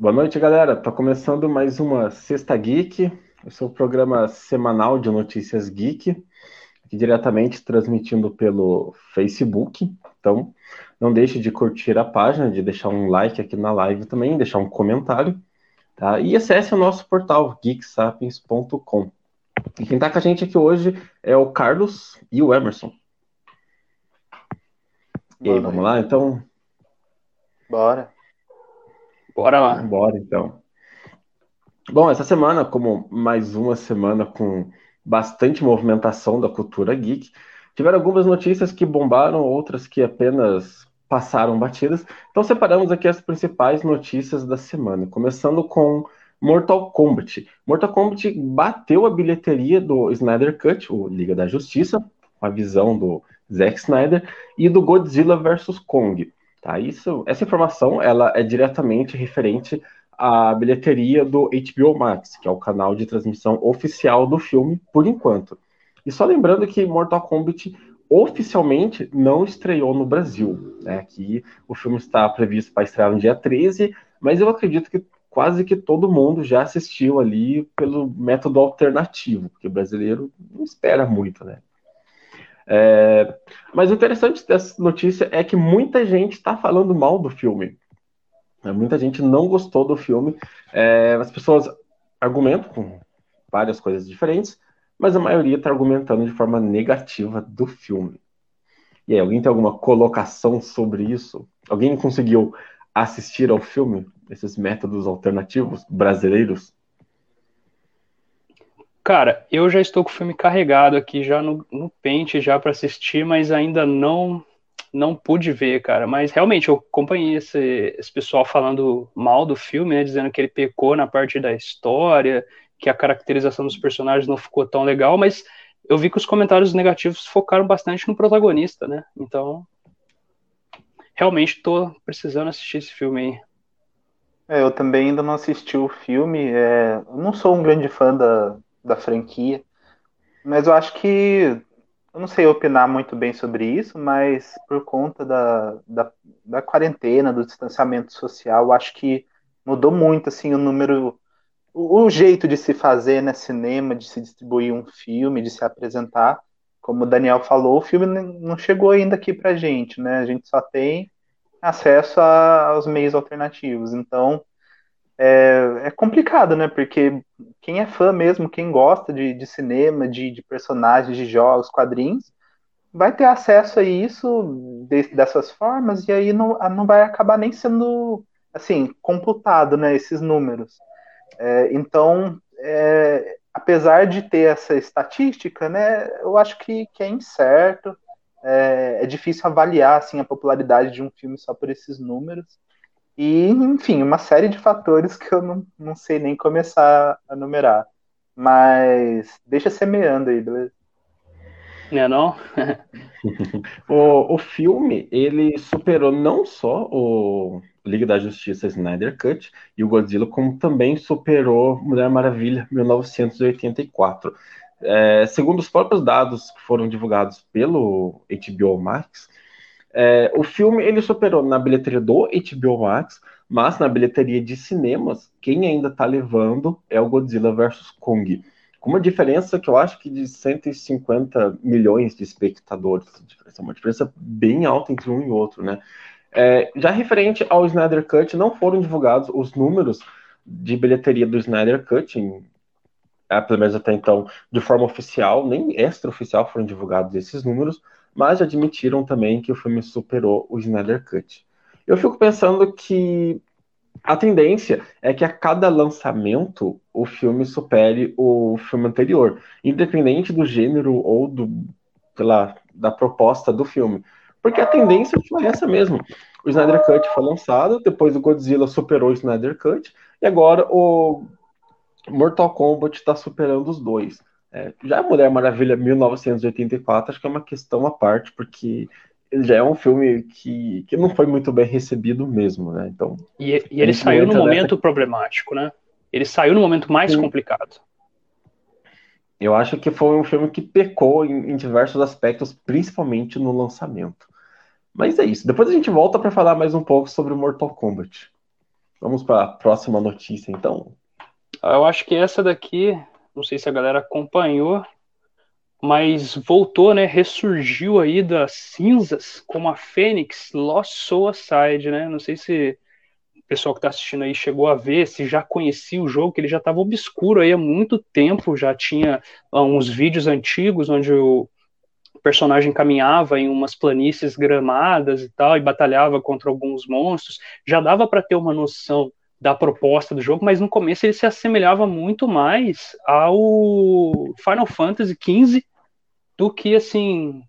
Boa noite, galera. Tá começando mais uma Sexta Geek. Esse é o programa semanal de notícias geek, aqui diretamente transmitindo pelo Facebook. Então, não deixe de curtir a página, de deixar um like aqui na live também, deixar um comentário, tá? E acesse o nosso portal geeksapiens.com. E quem tá com a gente aqui hoje é o Carlos e o Emerson. E aí, vamos lá, então? Bora. Bora lá. Bora, então. Bom, essa semana, como mais uma semana com bastante movimentação da cultura geek, tiveram algumas notícias que bombaram, outras que apenas passaram batidas. Então, separamos aqui as principais notícias da semana, começando com Mortal Kombat. Mortal Kombat bateu a bilheteria do Snyder Cut, o Liga da Justiça, a visão do Zack Snyder, e do Godzilla vs. Kong. Tá? Isso, essa informação ela é diretamente referente à bilheteria do HBO Max, que é o canal de transmissão oficial do filme, por enquanto. E só lembrando que Mortal Kombat oficialmente não estreou no Brasil. Né? Que o filme está previsto para estrear no dia 13, mas eu acredito que quase que todo mundo já assistiu ali pelo método alternativo, porque o brasileiro não espera muito, né? É, mas o interessante dessa notícia é que muita gente está falando mal do filme. É, muita gente não gostou do filme. É, as pessoas argumentam com várias coisas diferentes, mas a maioria está argumentando de forma negativa do filme. E aí, alguém tem alguma colocação sobre isso? Alguém conseguiu assistir ao filme, esses métodos alternativos brasileiros? Cara, eu já estou com o filme carregado aqui já no, no pente já para assistir, mas ainda não não pude ver, cara. Mas realmente eu acompanhei esse, esse pessoal falando mal do filme, né, dizendo que ele pecou na parte da história, que a caracterização dos personagens não ficou tão legal, mas eu vi que os comentários negativos focaram bastante no protagonista, né? Então, realmente estou precisando assistir esse filme aí. É, eu também ainda não assisti o filme. É, eu não sou um grande fã da, da franquia. Mas eu acho que. Eu não sei opinar muito bem sobre isso, mas por conta da, da, da quarentena, do distanciamento social, acho que mudou muito assim o número. O, o jeito de se fazer né, cinema, de se distribuir um filme, de se apresentar. Como o Daniel falou, o filme não chegou ainda aqui pra gente, né? A gente só tem acesso a, aos meios alternativos. Então, é, é, complicado, né? Porque quem é fã mesmo, quem gosta de, de cinema, de, de, personagens, de jogos, quadrinhos, vai ter acesso a isso de, dessas formas e aí não, não vai acabar nem sendo assim computado, né? Esses números. É, então, é, apesar de ter essa estatística, né? Eu acho que, que é incerto. É, é difícil avaliar assim a popularidade de um filme só por esses números. E, enfim, uma série de fatores que eu não, não sei nem começar a numerar. Mas deixa semeando aí, beleza? Não é não? o, o filme, ele superou não só o Liga da Justiça Snyder Cut e o Godzilla, como também superou Mulher Maravilha 1984. É, segundo os próprios dados que foram divulgados pelo HBO Max, é, o filme ele superou na bilheteria do HBO Max, mas na bilheteria de cinemas, quem ainda está levando é o Godzilla vs Kong. Com uma diferença que eu acho que de 150 milhões de espectadores. É uma diferença bem alta entre um e outro, né? É, já referente ao Snyder Cut, não foram divulgados os números de bilheteria do Snyder Cut, em, é, pelo menos até então, de forma oficial, nem extraoficial foram divulgados esses números, mas admitiram também que o filme superou o Snyder Cut. Eu fico pensando que a tendência é que a cada lançamento o filme supere o filme anterior, independente do gênero ou do, lá, da proposta do filme. Porque a tendência foi essa mesmo. O Snyder Cut foi lançado, depois o Godzilla superou o Snyder Cut, e agora o Mortal Kombat está superando os dois. É, já Mulher Maravilha 1984 acho que é uma questão à parte, porque ele já é um filme que, que não foi muito bem recebido mesmo, né? Então, e, e ele saiu no momento problemático, né? Ele saiu no momento mais Sim. complicado. Eu acho que foi um filme que pecou em, em, diversos aspectos, principalmente no lançamento. Mas é isso. Depois a gente volta para falar mais um pouco sobre Mortal Kombat. Vamos para a próxima notícia, então. Eu acho que essa daqui, não sei se a galera acompanhou, mas voltou, né? Ressurgiu aí das cinzas como a Fênix Lost Suicide, né? Não sei se o pessoal que está assistindo aí chegou a ver, se já conhecia o jogo, que ele já estava obscuro aí há muito tempo, já tinha uh, uns vídeos antigos onde o personagem caminhava em umas planícies gramadas e tal, e batalhava contra alguns monstros, já dava para ter uma noção da proposta do jogo, mas no começo ele se assemelhava muito mais ao Final Fantasy XV do que assim,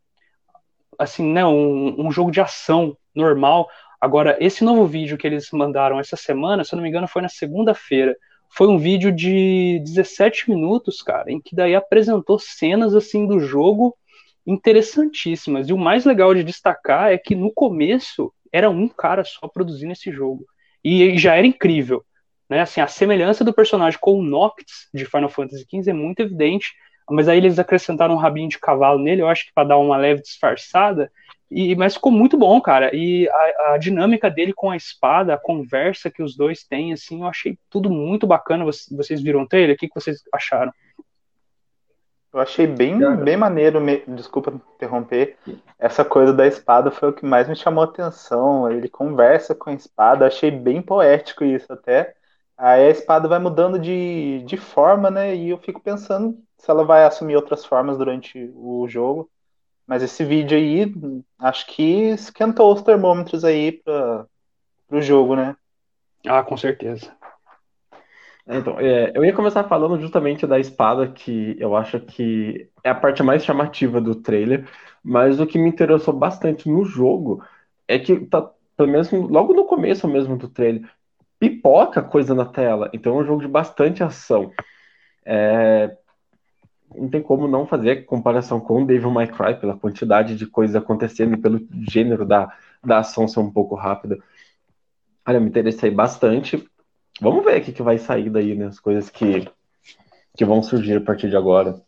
assim, né, um, um jogo de ação normal. Agora, esse novo vídeo que eles mandaram essa semana, se eu não me engano, foi na segunda-feira. Foi um vídeo de 17 minutos, cara, em que daí apresentou cenas assim do jogo interessantíssimas. E o mais legal de destacar é que no começo era um cara só produzindo esse jogo. E já era incrível. Né? Assim, a semelhança do personagem com o Noctis de Final Fantasy XV é muito evidente, mas aí eles acrescentaram um rabinho de cavalo nele, eu acho que para dar uma leve disfarçada, e, mas ficou muito bom, cara. E a, a, dinâmica dele com a espada, a conversa que os dois têm, assim, eu achei tudo muito bacana. Vocês, vocês viram o trailer? O que, que vocês acharam? Eu achei bem, bem maneiro, me... desculpa interromper. Essa coisa da espada foi o que mais me chamou a atenção. Ele conversa com a espada, achei bem poético isso até. Aí a espada vai mudando de, de forma, né? E eu fico pensando se ela vai assumir outras formas durante o jogo. Mas esse vídeo aí, acho que esquentou os termômetros aí para o jogo, né? Ah, com certeza. Então, é, eu ia começar falando justamente da espada, que eu acho que é a parte mais chamativa do trailer, mas o que me interessou bastante no jogo é que, tá, pelo menos logo no começo mesmo do trailer, pipoca coisa na tela. Então é um jogo de bastante ação. É, não tem como não fazer comparação com Devil May Cry, pela quantidade de coisas acontecendo e pelo gênero da, da ação ser um pouco rápida. Olha, me interessei bastante. Vamos ver o que, que vai sair daí, né? As coisas que, que vão surgir a partir de agora.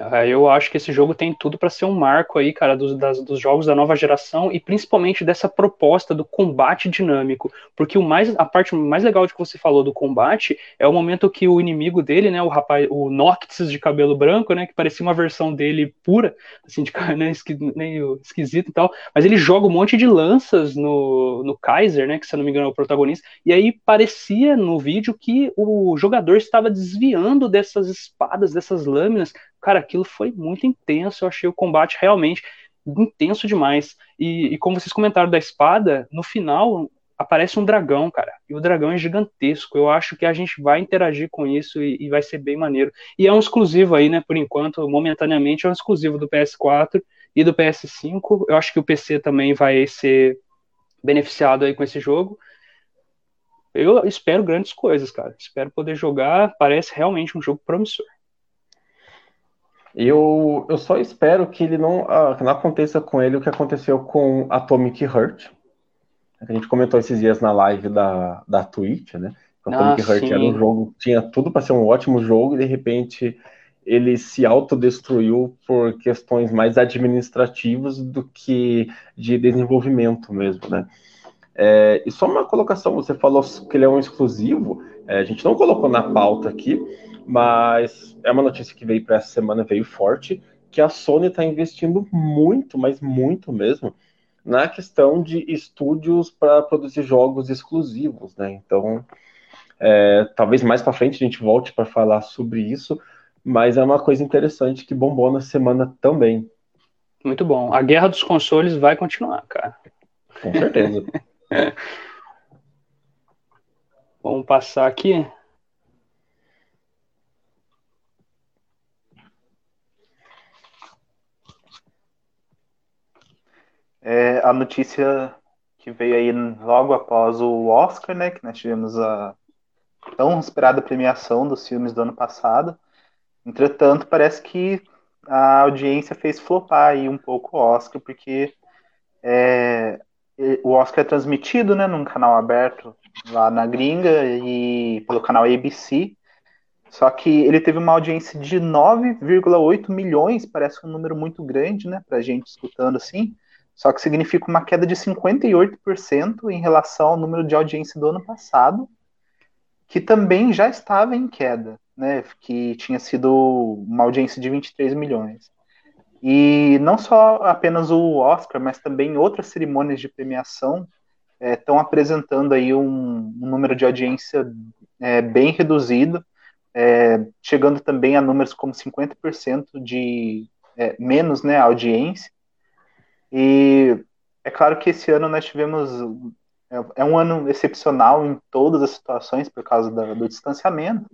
Ah, eu acho que esse jogo tem tudo para ser um marco aí, cara, dos, das, dos jogos da nova geração e principalmente dessa proposta do combate dinâmico, porque o mais, a parte mais legal de que você falou do combate é o momento que o inimigo dele, né, o rapaz, o Noctis de cabelo branco, né, que parecia uma versão dele pura, assim, de né, meio esquisito e tal, mas ele joga um monte de lanças no, no Kaiser, né, que se eu não me engano é o protagonista, e aí parecia no vídeo que o jogador estava desviando dessas espadas, dessas lâminas, Cara, aquilo foi muito intenso. Eu achei o combate realmente intenso demais. E, e, como vocês comentaram da espada, no final aparece um dragão, cara. E o dragão é gigantesco. Eu acho que a gente vai interagir com isso e, e vai ser bem maneiro. E é um exclusivo aí, né? Por enquanto, momentaneamente, é um exclusivo do PS4 e do PS5. Eu acho que o PC também vai ser beneficiado aí com esse jogo. Eu espero grandes coisas, cara. Espero poder jogar. Parece realmente um jogo promissor. Eu, eu só espero que ele não, ah, que não aconteça com ele o que aconteceu com Atomic Heart. A gente comentou esses dias na live da, da Twitch, né? O Atomic ah, Heart sim. era um jogo, tinha tudo para ser um ótimo jogo e de repente ele se autodestruiu por questões mais administrativas do que de desenvolvimento mesmo, né? É, e só uma colocação, você falou que ele é um exclusivo, é, a gente não colocou na pauta aqui, mas é uma notícia que veio para essa semana, veio forte, que a Sony está investindo muito, mas muito mesmo, na questão de estúdios para produzir jogos exclusivos, né? Então, é, talvez mais para frente a gente volte para falar sobre isso, mas é uma coisa interessante que bombou na semana também. Muito bom. A guerra dos consoles vai continuar, cara. Com certeza. Vamos passar aqui. É a notícia que veio aí logo após o Oscar, né? Que nós tivemos a tão esperada premiação dos filmes do ano passado. Entretanto, parece que a audiência fez flopar aí um pouco o Oscar, porque é, o Oscar é transmitido né, num canal aberto lá na gringa e pelo canal ABC. Só que ele teve uma audiência de 9,8 milhões, parece um número muito grande, né, pra gente escutando assim. Só que significa uma queda de 58% em relação ao número de audiência do ano passado, que também já estava em queda, né? Que tinha sido uma audiência de 23 milhões. E não só apenas o Oscar, mas também outras cerimônias de premiação estão é, apresentando aí um, um, número de audiência é, bem reduzido, é, chegando também a números como 50% de é, menos né, audiência. E é claro que esse ano nós tivemos. É, é um ano excepcional em todas as situações por causa do distanciamento,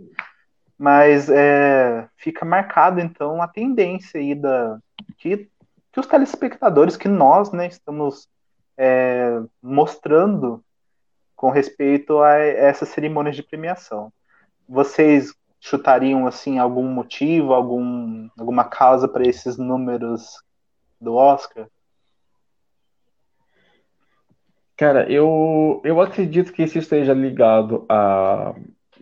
mas é, fica marcado então a tendência aí da, que, que os telespectadores, que nós né, estamos é, mostrando com respeito a essas cerimônias de premiação. Vocês chutariam assim algum motivo, algum, alguma causa para esses números do Oscar? Cara, eu, eu acredito que isso esteja ligado a,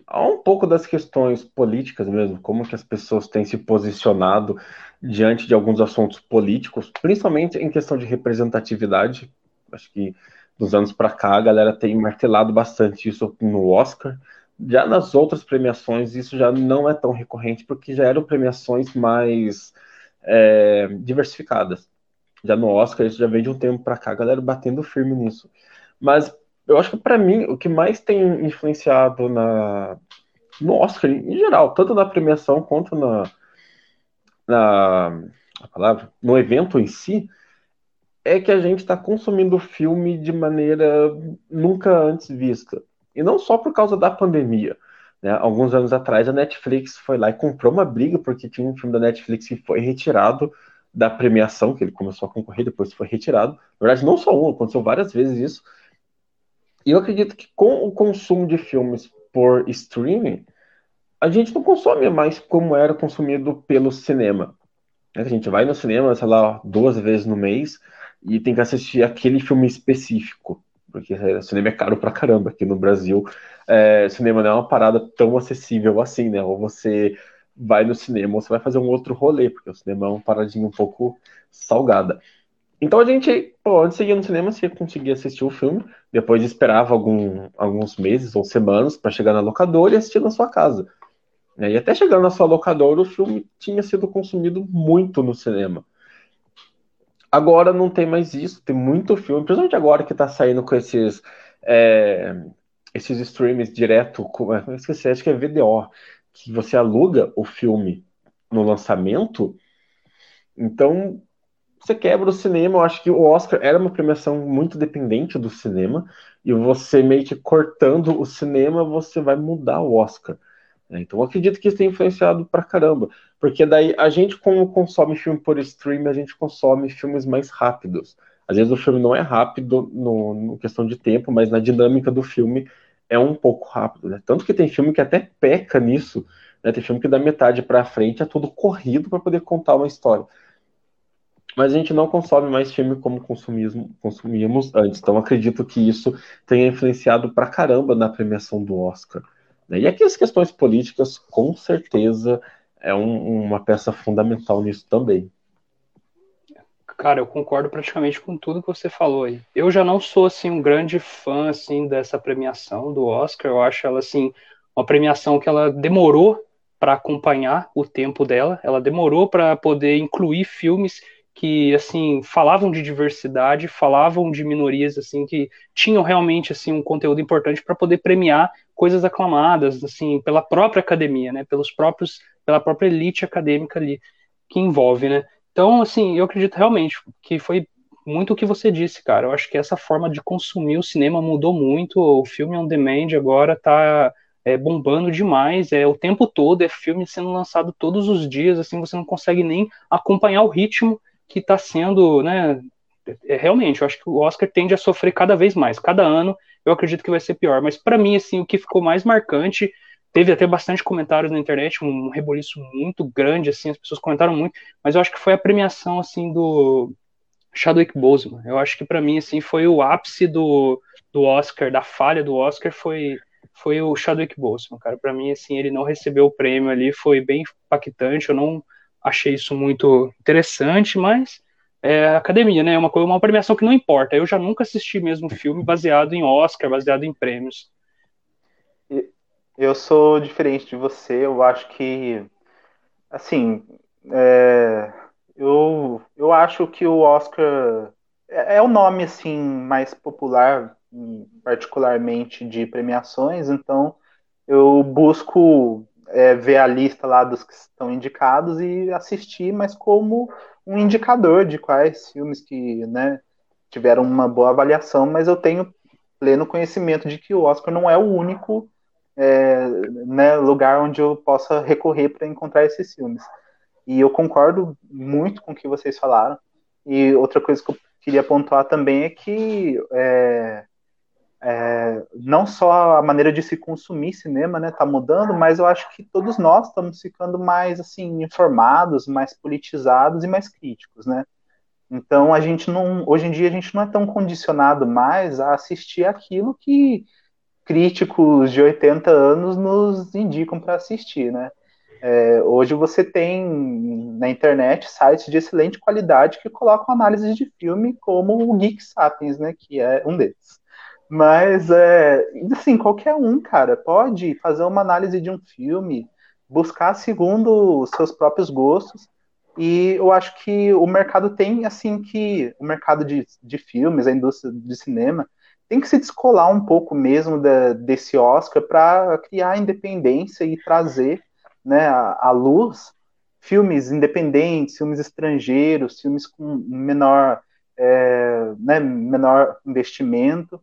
a um pouco das questões políticas mesmo, como que as pessoas têm se posicionado diante de alguns assuntos políticos, principalmente em questão de representatividade. Acho que dos anos para cá a galera tem martelado bastante isso no Oscar. Já nas outras premiações isso já não é tão recorrente, porque já eram premiações mais é, diversificadas. Já no Oscar isso já vem de um tempo para cá, a galera batendo firme nisso. Mas eu acho que para mim o que mais tem influenciado na no Oscar em geral, tanto na premiação quanto na, na palavra, no evento em si, é que a gente está consumindo o filme de maneira nunca antes vista. E não só por causa da pandemia. Né? Alguns anos atrás, a Netflix foi lá e comprou uma briga porque tinha um filme da Netflix que foi retirado da premiação, que ele começou a concorrer, depois foi retirado. Na verdade, não só um, aconteceu várias vezes isso. E eu acredito que com o consumo de filmes por streaming, a gente não consome mais como era consumido pelo cinema. A gente vai no cinema, sei lá, duas vezes no mês e tem que assistir aquele filme específico, porque cinema é caro pra caramba aqui no Brasil. É, cinema não é uma parada tão acessível assim, né? Ou você vai no cinema ou você vai fazer um outro rolê, porque o cinema é uma paradinha um pouco salgada. Então a gente, pô, antes de ir no cinema, você conseguia assistir o filme, depois esperava algum, alguns meses ou semanas para chegar na locadora e assistir na sua casa. E até chegar na sua locadora, o filme tinha sido consumido muito no cinema. Agora não tem mais isso, tem muito filme, principalmente agora que está saindo com esses é, esses streams direto, esqueci, acho que é VDO, que você aluga o filme no lançamento. Então, você quebra o cinema. Eu acho que o Oscar era uma premiação muito dependente do cinema, e você meio que cortando o cinema, você vai mudar o Oscar. Né? Então, eu acredito que isso tem influenciado pra caramba, porque daí a gente, como consome filme por stream, a gente consome filmes mais rápidos. Às vezes o filme não é rápido no, no questão de tempo, mas na dinâmica do filme é um pouco rápido. Né? Tanto que tem filme que até peca nisso. Né? Tem filme que da metade para frente é tudo corrido para poder contar uma história mas a gente não consome mais filme como consumíamos antes. Então acredito que isso tenha influenciado pra caramba na premiação do Oscar. Né? E aqui as questões políticas, com certeza, é um, uma peça fundamental nisso também. Cara, eu concordo praticamente com tudo que você falou aí. Eu já não sou assim um grande fã assim dessa premiação do Oscar. Eu acho ela assim uma premiação que ela demorou para acompanhar o tempo dela. Ela demorou para poder incluir filmes que assim falavam de diversidade, falavam de minorias assim que tinham realmente assim um conteúdo importante para poder premiar coisas aclamadas assim pela própria academia, né, pelos próprios pela própria elite acadêmica ali que envolve, né? Então, assim, eu acredito realmente que foi muito o que você disse, cara. Eu acho que essa forma de consumir o cinema mudou muito. O filme on demand agora tá é, bombando demais, é o tempo todo, é filme sendo lançado todos os dias, assim, você não consegue nem acompanhar o ritmo que está sendo, né? É, realmente, eu acho que o Oscar tende a sofrer cada vez mais. Cada ano eu acredito que vai ser pior. Mas para mim, assim, o que ficou mais marcante, teve até bastante comentários na internet, um reboliço muito grande, assim, as pessoas comentaram muito, mas eu acho que foi a premiação, assim, do Chadwick Boseman. Eu acho que para mim, assim, foi o ápice do, do Oscar, da falha do Oscar, foi foi o Chadwick Boseman, cara. Para mim, assim, ele não recebeu o prêmio ali, foi bem impactante. Eu não achei isso muito interessante, mas é academia, né? É uma, uma premiação que não importa. Eu já nunca assisti mesmo filme baseado em Oscar, baseado em prêmios. Eu sou diferente de você. Eu acho que, assim, é, eu, eu acho que o Oscar é, é o nome assim mais popular, particularmente de premiações. Então, eu busco é, ver a lista lá dos que estão indicados e assistir, mas como um indicador de quais filmes que né, tiveram uma boa avaliação, mas eu tenho pleno conhecimento de que o Oscar não é o único é, né, lugar onde eu possa recorrer para encontrar esses filmes. E eu concordo muito com o que vocês falaram. E outra coisa que eu queria pontuar também é que é, é, não só a maneira de se consumir cinema né, está mudando, mas eu acho que todos nós estamos ficando mais assim informados, mais politizados e mais críticos, né? Então a gente não, hoje em dia a gente não é tão condicionado mais a assistir aquilo que críticos de 80 anos nos indicam para assistir, né? É, hoje você tem na internet sites de excelente qualidade que colocam análises de filme como o Geek Sapiens, né? Que é um deles. Mas, é, assim, qualquer um, cara, pode fazer uma análise de um filme, buscar segundo os seus próprios gostos. E eu acho que o mercado tem, assim, que. O mercado de, de filmes, a indústria de cinema, tem que se descolar um pouco mesmo da, desse Oscar para criar independência e trazer né, à luz filmes independentes, filmes estrangeiros, filmes com menor, é, né, menor investimento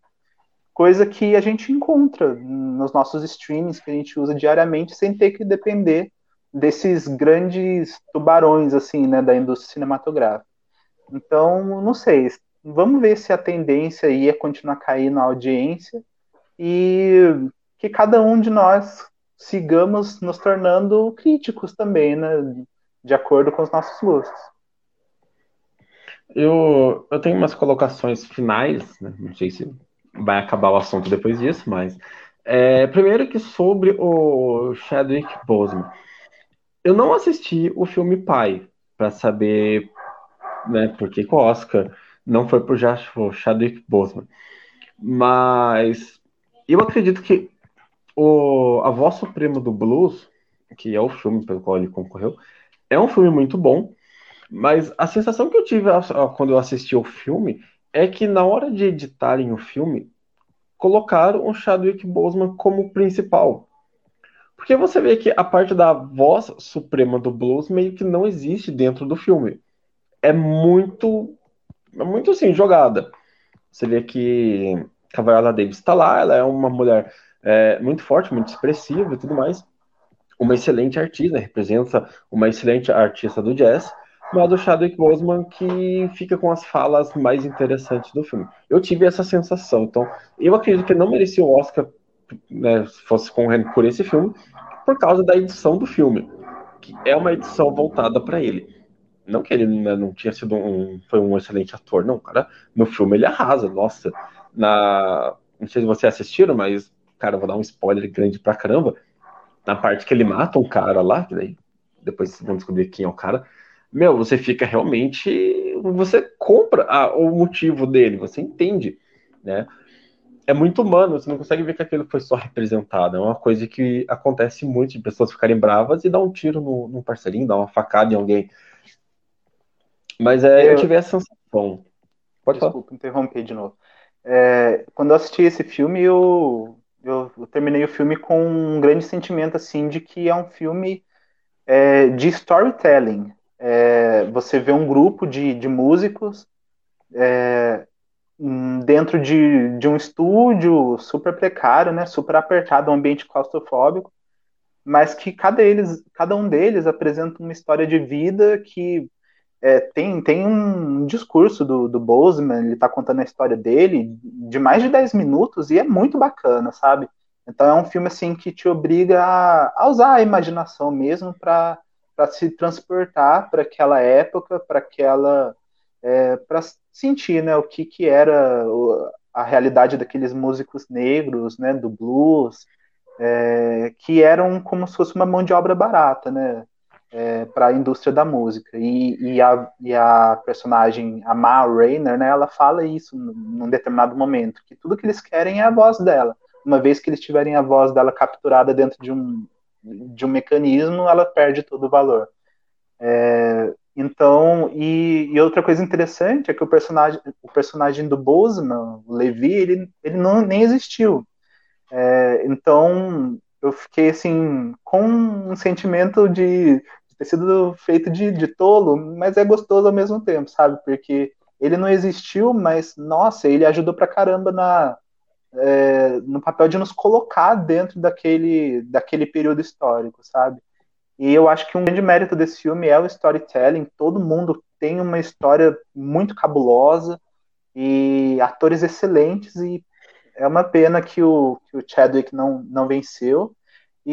coisa que a gente encontra nos nossos streamings que a gente usa diariamente sem ter que depender desses grandes tubarões assim, né, da indústria cinematográfica. Então, não sei, vamos ver se a tendência aí é continuar caindo a audiência e que cada um de nós sigamos nos tornando críticos também, né, de acordo com os nossos gostos. Eu, eu tenho umas colocações finais, né? não sei se vai acabar o assunto depois disso, mas é, primeiro que sobre o Chadwick Boseman. Eu não assisti o filme Pai para saber né, por que o Oscar não foi por Chadwick Boseman. Mas eu acredito que o A Voz Suprema do Blues, que é o filme pelo qual ele concorreu, é um filme muito bom, mas a sensação que eu tive quando eu assisti o filme é que na hora de editarem o filme, colocaram o Chadwick Boseman como principal. Porque você vê que a parte da voz suprema do blues meio que não existe dentro do filme. É muito, muito assim, jogada. Você vê que a Viola Davis está lá, ela é uma mulher é, muito forte, muito expressiva e tudo mais. Uma excelente artista, representa uma excelente artista do jazz mas do Chadwick Boseman que fica com as falas mais interessantes do filme. Eu tive essa sensação, então eu acredito que não merecia o Oscar né, se fosse concorrendo por esse filme, por causa da edição do filme, que é uma edição voltada para ele. Não que ele né, não tinha sido um, foi um excelente ator, não, cara. No filme ele arrasa, nossa. Na, não sei se vocês assistiram, mas, cara, vou dar um spoiler grande pra caramba. Na parte que ele mata um cara lá, que daí depois vão descobrir quem é o cara meu, você fica realmente. Você compra a, o motivo dele, você entende, né? É muito humano, você não consegue ver que aquilo foi só representado. É uma coisa que acontece muito de pessoas ficarem bravas e dar um tiro no, no parceirinho, dar uma facada em alguém. Mas é, eu, eu tive essa sensação. Pode Desculpa, falar. interromper de novo. É, quando eu assisti esse filme, eu, eu, eu, terminei o filme com um grande sentimento assim de que é um filme é, de storytelling é, você vê um grupo de, de músicos é, dentro de, de um estúdio super precário, né, super apertado, um ambiente claustrofóbico, mas que cada, eles, cada um deles apresenta uma história de vida que é, tem, tem um discurso do, do Bozeman, ele está contando a história dele de mais de 10 minutos e é muito bacana, sabe? Então é um filme assim que te obriga a, usar a imaginação mesmo para para se transportar para aquela época, para aquela é, para sentir, né, o que que era a realidade daqueles músicos negros, né, do blues, é, que eram como se fosse uma mão de obra barata, né? É, para a indústria da música. E, e, a, e a personagem, a Ma Rainer, né, ela fala isso num determinado momento, que tudo que eles querem é a voz dela. Uma vez que eles tiverem a voz dela capturada dentro de um, de um mecanismo, ela perde todo o valor. É, então, e, e, outra coisa interessante é que o personagem, o personagem do Boseman, o Levi, ele, ele não, nem existiu. É, então, eu fiquei assim, com um sentimento de, ter sido feito de, de tolo, mas é gostoso ao mesmo tempo, sabe? Porque ele não existiu, mas nossa, ele ajudou pra caramba na, é, no papel de nos colocar dentro daquele, daquele período histórico, sabe? E eu acho que um grande mérito desse filme é o storytelling. Todo mundo tem uma história muito cabulosa e atores excelentes e é uma pena que o, que o Chadwick não, não venceu.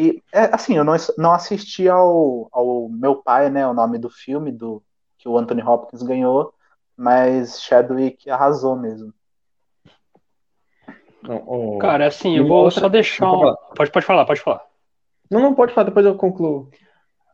E, é, assim, eu não, não assisti ao, ao Meu Pai, né, o nome do filme do que o Anthony Hopkins ganhou, mas Chadwick arrasou mesmo. Cara, assim, eu vou outra... só deixar um... Pode, pode falar, pode falar. Não, não, pode falar, depois eu concluo.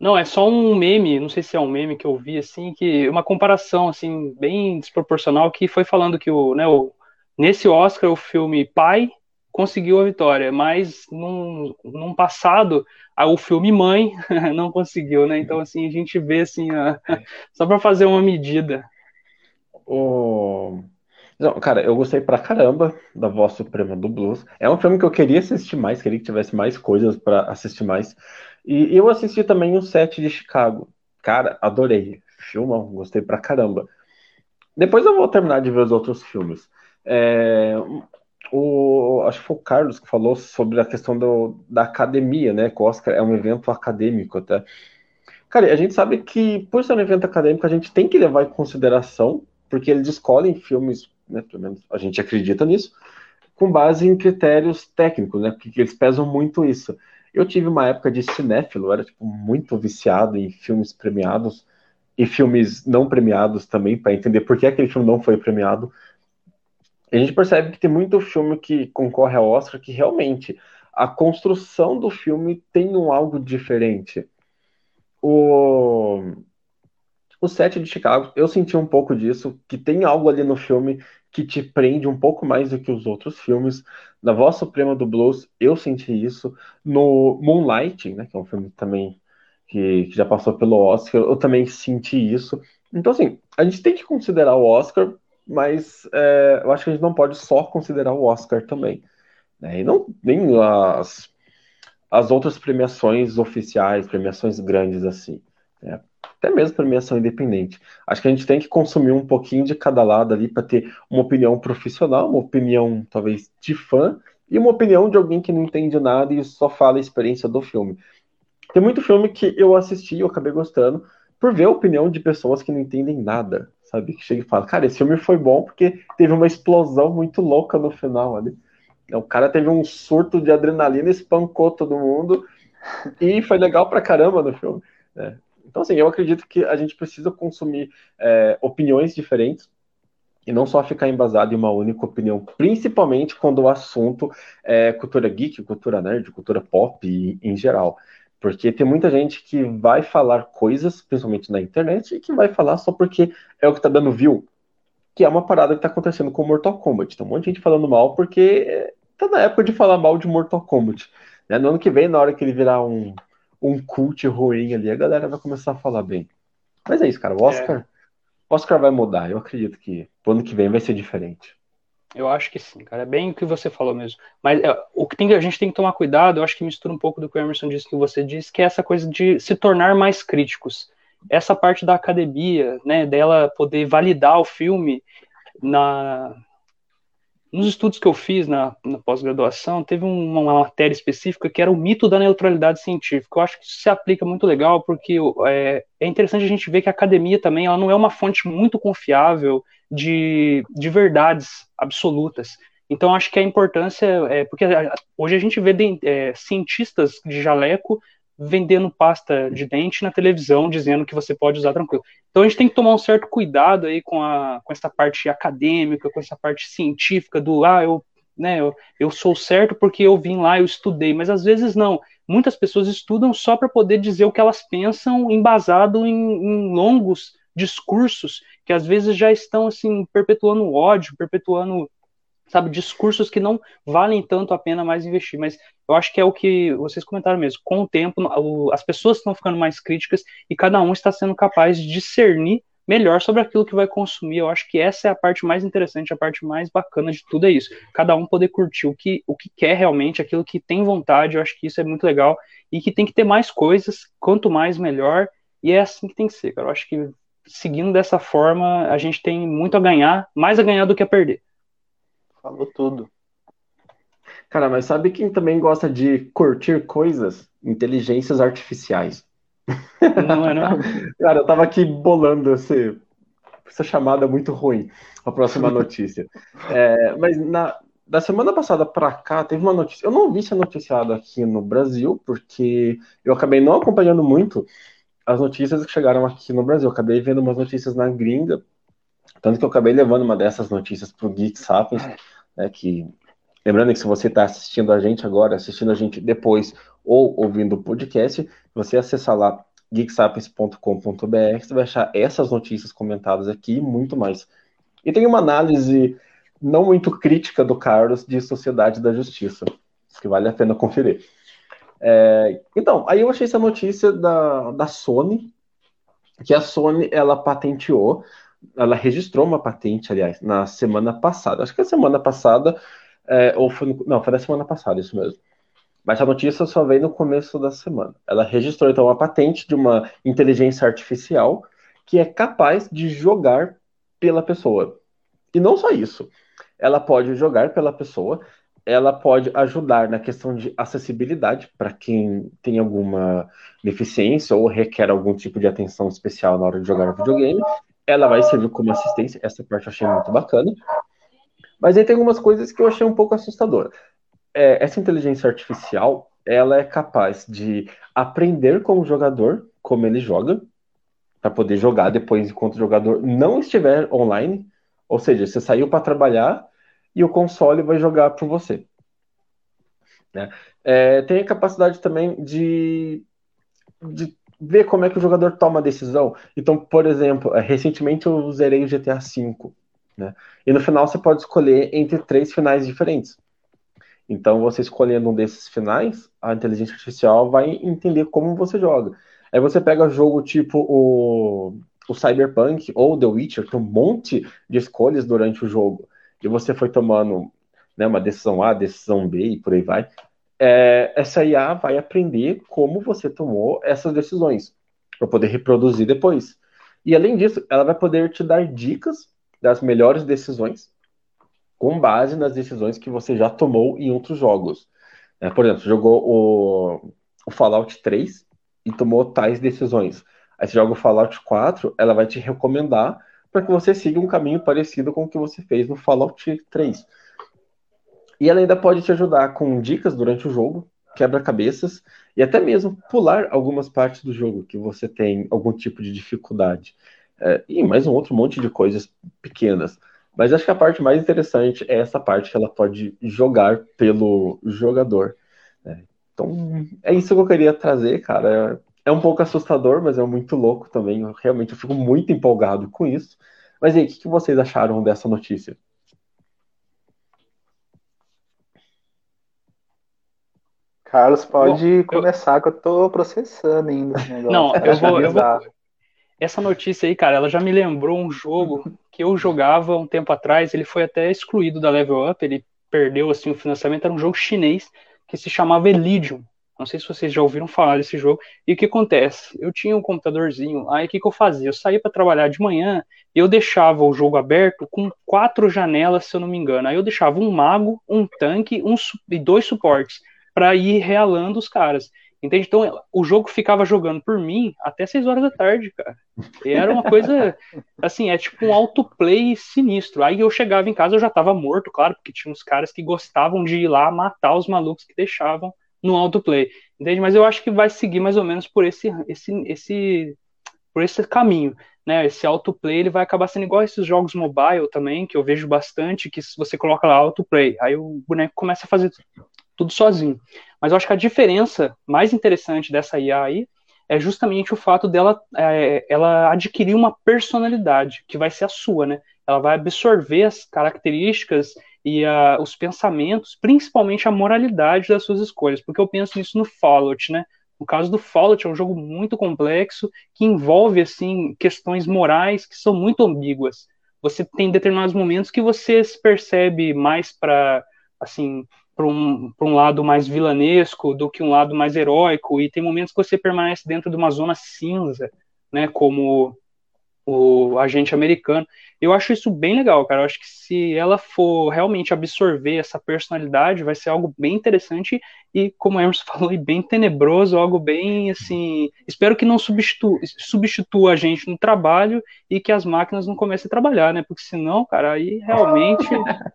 Não, é só um meme, não sei se é um meme que eu vi, assim, que uma comparação, assim, bem desproporcional, que foi falando que o, né, o, nesse Oscar o filme Pai conseguiu a vitória, mas num, num passado o filme Mãe não conseguiu, né? Então assim a gente vê assim, a... só para fazer uma medida. O... Não, cara, eu gostei pra caramba da Voz Suprema do Blues. É um filme que eu queria assistir mais, queria que tivesse mais coisas para assistir mais. E eu assisti também o set de Chicago. Cara, adorei. Filmão, gostei pra caramba. Depois eu vou terminar de ver os outros filmes. É, o, acho que foi o Carlos que falou sobre a questão do, da academia, né? Que o Oscar é um evento acadêmico até. Cara, a gente sabe que, por ser um evento acadêmico, a gente tem que levar em consideração, porque eles escolhem filmes, né? Pelo menos a gente acredita nisso, com base em critérios técnicos, né? Porque eles pesam muito isso. Eu tive uma época de cinéfilo, era tipo, muito viciado em filmes premiados e filmes não premiados também, para entender por que aquele filme não foi premiado a gente percebe que tem muito filme que concorre ao Oscar que realmente a construção do filme tem um algo diferente. O, o set de Chicago, eu senti um pouco disso, que tem algo ali no filme que te prende um pouco mais do que os outros filmes. Na Voz Suprema do Blues, eu senti isso. No Moonlight, né, que é um filme também que, que já passou pelo Oscar, eu também senti isso. Então, assim, a gente tem que considerar o Oscar mas é, eu acho que a gente não pode só considerar o Oscar também. Né? E não nem as, as outras premiações oficiais, premiações grandes assim. Né? Até mesmo premiação independente. Acho que a gente tem que consumir um pouquinho de cada lado ali para ter uma opinião profissional, uma opinião talvez de fã e uma opinião de alguém que não entende nada e só fala a experiência do filme. Tem muito filme que eu assisti eu acabei gostando por ver a opinião de pessoas que não entendem nada sabe? Que chega e fala, cara, esse filme foi bom porque teve uma explosão muito louca no final ali. O cara teve um surto de adrenalina, espancou todo mundo e foi legal pra caramba no filme. Né? Então, assim, eu acredito que a gente precisa consumir é, opiniões diferentes e não só ficar embasado em uma única opinião, principalmente quando o assunto é cultura geek, cultura nerd, cultura pop em geral. Porque tem muita gente que vai falar coisas, principalmente na internet, e que vai falar só porque é o que tá dando view. Que é uma parada que tá acontecendo com Mortal Kombat. Tem um monte de gente falando mal porque tá na época de falar mal de Mortal Kombat. Né? No ano que vem, na hora que ele virar um, um cult ruim ali, a galera vai começar a falar bem. Mas é isso, cara. O Oscar, é. o Oscar vai mudar. Eu acredito que pro ano que vem vai ser diferente. Eu acho que sim, cara. É bem o que você falou mesmo. Mas é, o que tem, a gente tem que tomar cuidado, eu acho que mistura um pouco do que o Emerson disse que você disse, que é essa coisa de se tornar mais críticos. Essa parte da academia, né, dela poder validar o filme na nos estudos que eu fiz na, na pós-graduação, teve uma, matéria específica que era o mito da neutralidade científica. Eu acho que isso se aplica muito legal, porque é, é interessante a gente ver que a academia também ela não é uma fonte muito confiável de, de verdades absolutas. Então, acho que a importância é porque hoje a gente vê de, é, cientistas de jaleco vendendo pasta de dente na televisão, dizendo que você pode usar tranquilo. Então, a gente tem que tomar um certo cuidado aí com, a, com essa parte acadêmica, com essa parte científica do, ah, eu, né, eu, eu sou certo porque eu vim lá, eu estudei, mas às vezes não. muitas pessoas estudam só para poder dizer o que elas pensam, embasado em, em longos discursos que às vezes já estão assim perpetuando ódio, perpetuando sabe, discursos que não valem tanto a pena mais investir. Mas eu acho que é o que vocês comentaram mesmo. Com o tempo, as pessoas estão ficando mais críticas e cada um está sendo capaz de discernir melhor sobre aquilo que vai consumir. Eu acho que essa é a parte mais interessante, a parte mais bacana de tudo é isso. Cada um poder curtir o que, o que quer realmente, aquilo que tem vontade. Eu acho que isso é muito legal e que tem que ter mais coisas, quanto mais melhor. E é assim que tem que ser, cara. Eu acho que seguindo dessa forma, a gente tem muito a ganhar, mais a ganhar do que a perder. Falou tudo. Cara, mas sabe quem também gosta de curtir coisas? Inteligências artificiais. Não é não? Cara, eu tava aqui bolando esse, essa chamada muito ruim, a próxima notícia. É, mas na, da semana passada para cá, teve uma notícia. Eu não vi ser noticiado aqui no Brasil, porque eu acabei não acompanhando muito as notícias que chegaram aqui no Brasil. Eu acabei vendo umas notícias na gringa, tanto que eu acabei levando uma dessas notícias pro Geek Sapiens, né, que lembrando que se você está assistindo a gente agora, assistindo a gente depois ou ouvindo o podcast, você acessar lá geeksapiens.com.br, você vai achar essas notícias comentadas aqui e muito mais. E tem uma análise não muito crítica do Carlos de Sociedade da Justiça, que vale a pena conferir. É, então, aí eu achei essa notícia da, da Sony, que a Sony ela patenteou, ela registrou uma patente, aliás, na semana passada. Acho que a semana passada, é, ou foi não, foi na semana passada, isso mesmo. Mas a notícia só veio no começo da semana. Ela registrou então uma patente de uma inteligência artificial que é capaz de jogar pela pessoa. E não só isso. Ela pode jogar pela pessoa, ela pode ajudar na questão de acessibilidade para quem tem alguma deficiência ou requer algum tipo de atenção especial na hora de jogar videogame. Ela vai servir como assistência, essa parte eu achei muito bacana. Mas aí tem algumas coisas que eu achei um pouco assustadora. É, essa inteligência artificial, ela é capaz de aprender com o jogador como ele joga, para poder jogar depois enquanto o jogador não estiver online. Ou seja, você saiu para trabalhar, e o console vai jogar por você. Né? É, tem a capacidade também de, de ver como é que o jogador toma a decisão. Então, por exemplo, é, recentemente eu zerei o GTA V, né? E no final você pode escolher entre três finais diferentes. Então, você escolhendo um desses finais, a inteligência artificial vai entender como você joga. Aí você pega jogo tipo o, o Cyberpunk ou The Witcher, tem um monte de escolhas durante o jogo e você foi tomando né, uma decisão A, decisão B e por aí vai, é, essa IA vai aprender como você tomou essas decisões para poder reproduzir depois. E além disso, ela vai poder te dar dicas das melhores decisões com base nas decisões que você já tomou em outros jogos. É, por exemplo, jogou o, o Fallout 3 e tomou tais decisões. Aí você joga o Fallout 4, ela vai te recomendar para que você siga um caminho parecido com o que você fez no Fallout 3. E ela ainda pode te ajudar com dicas durante o jogo, quebra-cabeças e até mesmo pular algumas partes do jogo que você tem algum tipo de dificuldade. É, e mais um outro monte de coisas pequenas. Mas acho que a parte mais interessante é essa parte que ela pode jogar pelo jogador. É, então, é isso que eu queria trazer, cara é um pouco assustador, mas é muito louco também. Eu, realmente eu fico muito empolgado com isso. Mas aí, o que, que vocês acharam dessa notícia? Carlos, pode Bom, começar, eu... que eu tô processando ainda. Não, eu vou, eu vou. Essa notícia aí, cara, ela já me lembrou um jogo que eu jogava um tempo atrás. Ele foi até excluído da Level Up, ele perdeu assim o financiamento. Era um jogo chinês que se chamava Elysium. Não sei se vocês já ouviram falar desse jogo. E o que acontece? Eu tinha um computadorzinho, aí o que, que eu fazia? Eu saía para trabalhar de manhã e eu deixava o jogo aberto com quatro janelas, se eu não me engano. Aí eu deixava um mago, um tanque um, e dois suportes para ir realando os caras. Entende? Então o jogo ficava jogando por mim até 6 horas da tarde, cara. E era uma coisa assim, é tipo um autoplay sinistro. Aí eu chegava em casa, eu já tava morto, claro, porque tinha uns caras que gostavam de ir lá matar os malucos que deixavam no autoplay, entende? Mas eu acho que vai seguir mais ou menos por esse, esse, esse, por esse caminho, né? Esse autoplay ele vai acabar sendo igual a esses jogos mobile também, que eu vejo bastante, que se você coloca lá autoplay, aí o boneco começa a fazer tudo sozinho. Mas eu acho que a diferença mais interessante dessa IA aí é justamente o fato dela é, ela adquirir uma personalidade que vai ser a sua, né? Ela vai absorver as características e a, os pensamentos, principalmente a moralidade das suas escolhas, porque eu penso nisso no Fallout, né? No caso do Fallout é um jogo muito complexo que envolve assim questões morais que são muito ambíguas. Você tem determinados momentos que você se percebe mais para assim para um, um lado mais vilanesco do que um lado mais heróico, e tem momentos que você permanece dentro de uma zona cinza, né, como o agente americano. Eu acho isso bem legal, cara. Eu acho que se ela for realmente absorver essa personalidade, vai ser algo bem interessante e, como o Emerson falou, bem tenebroso, algo bem assim. Espero que não substitua, substitua a gente no trabalho e que as máquinas não comecem a trabalhar, né? Porque senão, cara, aí realmente.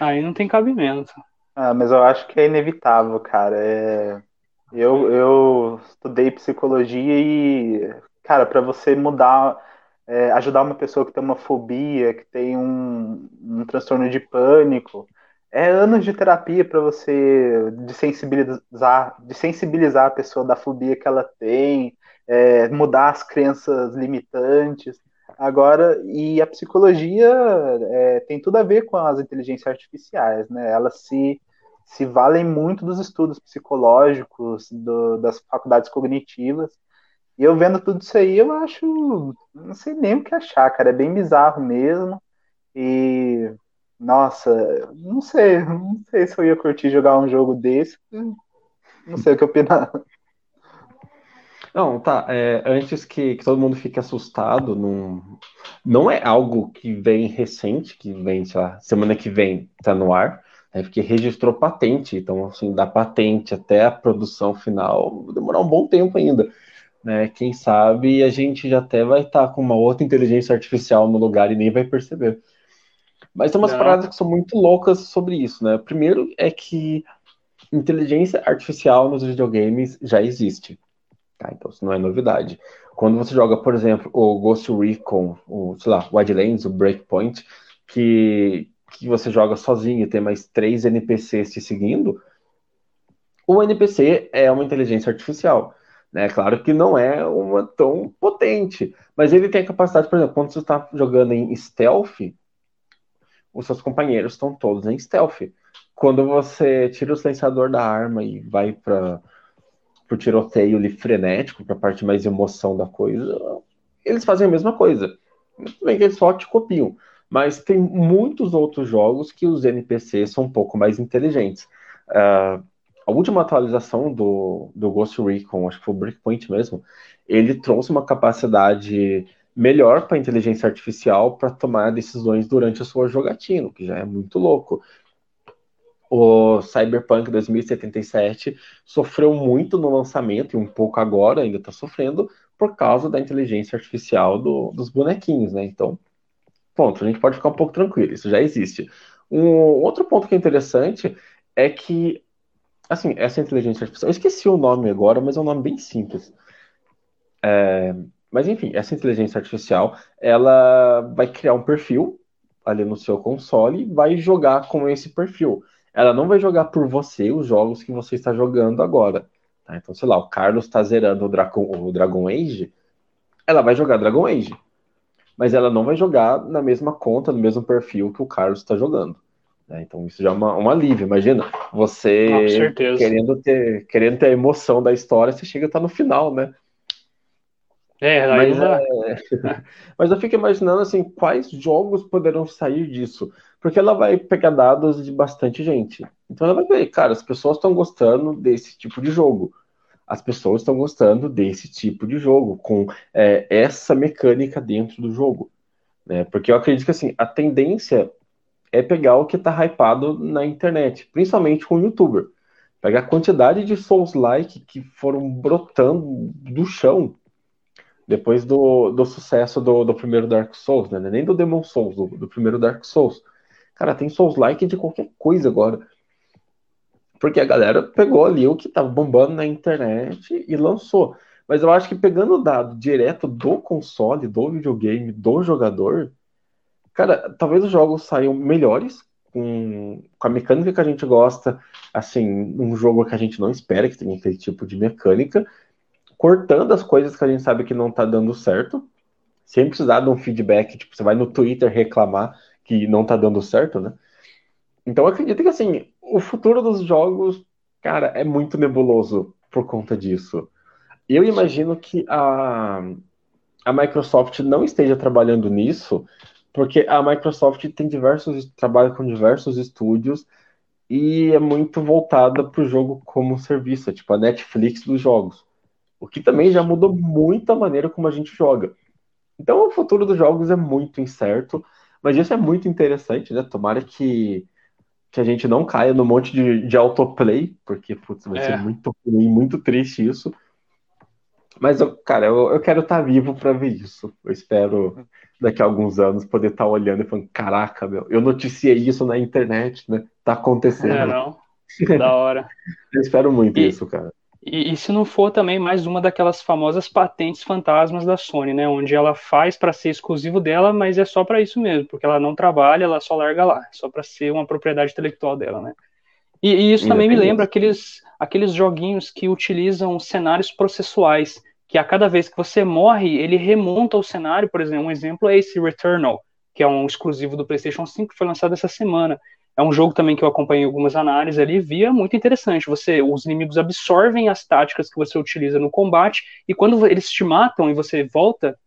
aí não tem cabimento. Ah, mas eu acho que é inevitável, cara. É... Eu, eu estudei psicologia e, cara, para você mudar, é, ajudar uma pessoa que tem uma fobia, que tem um, um transtorno de pânico, é anos de terapia para você desensibilizar, desensibilizar a pessoa da fobia que ela tem, é, mudar as crenças limitantes. Agora, e a psicologia é, tem tudo a ver com as inteligências artificiais, né? Elas se, se valem muito dos estudos psicológicos, do, das faculdades cognitivas. E eu vendo tudo isso aí, eu acho. Não sei nem o que achar, cara. É bem bizarro mesmo. E. Nossa, não sei. Não sei se eu ia curtir jogar um jogo desse. Não sei o que opinar. Não, tá. É, antes que, que, todo mundo fique assustado, não, não é algo que vem recente, que vem, sei lá, semana que vem tá no ar, é porque registrou patente. Então, assim, da patente até a produção final, demorar um bom tempo ainda. Né? Quem sabe a gente já até vai estar tá com uma outra inteligência artificial no lugar e nem vai perceber. Mas tem umas não. paradas que são muito loucas sobre isso, né? Primeiro é que inteligência artificial nos videogames já existe. Tá? Então isso não é novidade. Quando você joga, por exemplo, o Ghost Recon, o, sei lá, o Wildlands, o Breakpoint, que, que você joga sozinho e tem mais três NPCs te seguindo, o NPC é uma inteligência artificial. Né? Claro que não é uma tão potente, mas ele tem a capacidade, por exemplo, quando você está jogando em stealth, os seus companheiros estão todos em stealth. Quando você tira o silenciador da arma e vai para pro tiroteio ali frenético, pra parte mais emoção da coisa, eles fazem a mesma coisa. Tudo bem que eles só te copiam. Mas tem muitos outros jogos que os NPCs são um pouco mais inteligentes. Uh, a última atualização do, do Ghost Recon, acho que foi o Breakpoint mesmo, ele trouxe uma capacidade melhor para a inteligência artificial para tomar decisões durante a sua jogatina, o que já é muito louco o Cyberpunk 2077 sofreu muito no lançamento e um pouco agora ainda está sofrendo por causa da inteligência artificial do, dos bonequinhos, né? Então, ponto, a gente pode ficar um pouco tranquilo, isso já existe. Um outro ponto que é interessante é que, assim, essa inteligência artificial, eu esqueci o nome agora, mas é um nome bem simples. É, mas enfim, essa inteligência artificial, ela vai criar um perfil ali no seu console e vai jogar com esse perfil ela não vai jogar por você os jogos que você está jogando agora. Tá? Então, sei lá, o Carlos está zerando o Dragon, o Dragon Age, ela vai jogar Dragon Age. Mas ela não vai jogar na mesma conta, no mesmo perfil que o Carlos está jogando. Né? Então, isso já é uma, um alívio. Imagina, você ah, querendo, ter, querendo ter a emoção da história, você chega a estar tá no final, né? É, mas, é... mas eu fico imaginando assim, quais jogos poderão sair disso? Porque ela vai pegar dados de bastante gente. Então ela vai ver, cara, as pessoas estão gostando desse tipo de jogo. As pessoas estão gostando desse tipo de jogo, com é, essa mecânica dentro do jogo. Né? Porque eu acredito que assim, a tendência é pegar o que está hypado na internet, principalmente com o youtuber. Pegar a quantidade de Souls-like que foram brotando do chão depois do, do sucesso do, do primeiro Dark Souls, né? Nem do Demon Souls, do, do primeiro Dark Souls. Cara, tem Souls-like de qualquer coisa agora. Porque a galera pegou ali o que tava bombando na internet e lançou. Mas eu acho que pegando o dado direto do console, do videogame, do jogador, cara, talvez os jogos saiam melhores com, com a mecânica que a gente gosta, assim, um jogo que a gente não espera que tenha aquele tipo de mecânica, cortando as coisas que a gente sabe que não tá dando certo, sem precisar de um feedback, tipo, você vai no Twitter reclamar que não tá dando certo, né? Então eu acredito que, assim, o futuro dos jogos, cara, é muito nebuloso por conta disso. Eu imagino que a, a Microsoft não esteja trabalhando nisso, porque a Microsoft tem diversos trabalha com diversos estúdios e é muito voltada para o jogo como serviço, é tipo a Netflix dos jogos. O que também já mudou muito a maneira como a gente joga. Então o futuro dos jogos é muito incerto, mas isso é muito interessante, né? Tomara que, que a gente não caia no monte de, de autoplay, porque putz, vai é. ser muito ruim, muito triste isso. Mas, eu, cara, eu, eu quero estar tá vivo para ver isso. Eu espero daqui a alguns anos poder estar tá olhando e falando, caraca, meu, eu noticiei isso na internet, né? Tá acontecendo. É, não. Da hora. eu espero muito e, isso, cara. E, e, se não for também mais uma daquelas famosas patentes fantasmas da Sony, né? Onde ela faz para ser exclusivo dela, mas é só para isso mesmo, porque ela não trabalha, ela só larga lá, só para ser uma propriedade intelectual dela, né? E, e isso também me lembra aqueles, aqueles joguinhos que utilizam cenários processuais que a cada vez que você morre, ele remonta o cenário, por exemplo, um exemplo é esse Returnal, que é um exclusivo do PlayStation 5 que foi lançado essa semana. É um jogo também que eu acompanhei algumas análises ali e via muito interessante. Você, os inimigos absorvem as táticas que você utiliza no combate e quando eles te matam e você volta,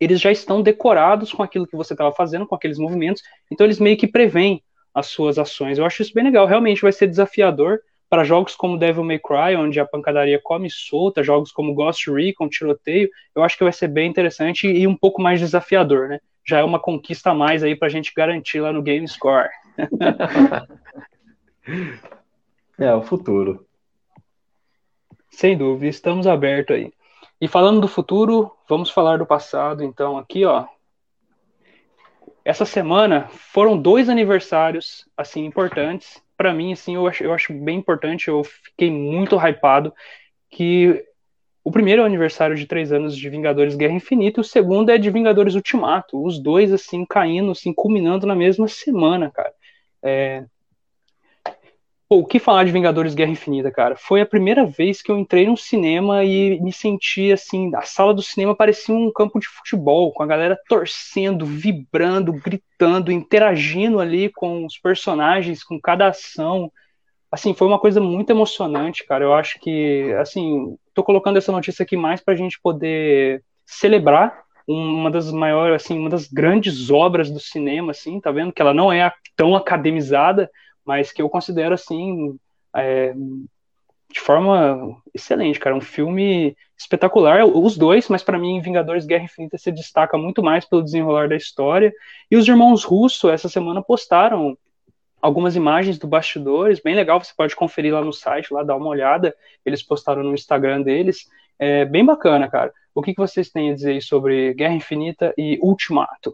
eles já estão decorados com aquilo que você estava fazendo, com aqueles movimentos. Então eles meio que preveem as suas ações. Eu acho isso bem legal. Realmente vai ser desafiador para jogos como Devil May Cry, onde a pancadaria come solta, jogos como Ghost Recon, Tiroteio, eu acho que vai ser bem interessante e um pouco mais desafiador, né? Já é uma conquista a mais aí para a gente garantir lá no Game Score. é, o futuro. Sem dúvida, estamos abertos aí. E falando do futuro, vamos falar do passado, então, aqui, ó. Essa semana foram dois aniversários, assim, importantes para mim, assim, eu acho, eu acho bem importante, eu fiquei muito hypado que o primeiro é o aniversário de três anos de Vingadores Guerra Infinita e o segundo é de Vingadores Ultimato. Os dois, assim, caindo, assim, culminando na mesma semana, cara. É, Pô, o que falar de Vingadores Guerra Infinita, cara? Foi a primeira vez que eu entrei no cinema e me senti assim, a sala do cinema parecia um campo de futebol, com a galera torcendo, vibrando, gritando, interagindo ali com os personagens, com cada ação. Assim, foi uma coisa muito emocionante, cara. Eu acho que, assim, tô colocando essa notícia aqui mais pra gente poder celebrar uma das maiores, assim, uma das grandes obras do cinema, assim, tá vendo? Que ela não é tão academizada, mas que eu considero assim é, de forma excelente, cara. Um filme espetacular, os dois, mas para mim Vingadores Guerra Infinita se destaca muito mais pelo desenrolar da história. E os irmãos Russo essa semana postaram algumas imagens do bastidores, bem legal, você pode conferir lá no site, lá dar uma olhada. Eles postaram no Instagram deles. É bem bacana, cara. O que, que vocês têm a dizer sobre Guerra Infinita e Ultimato?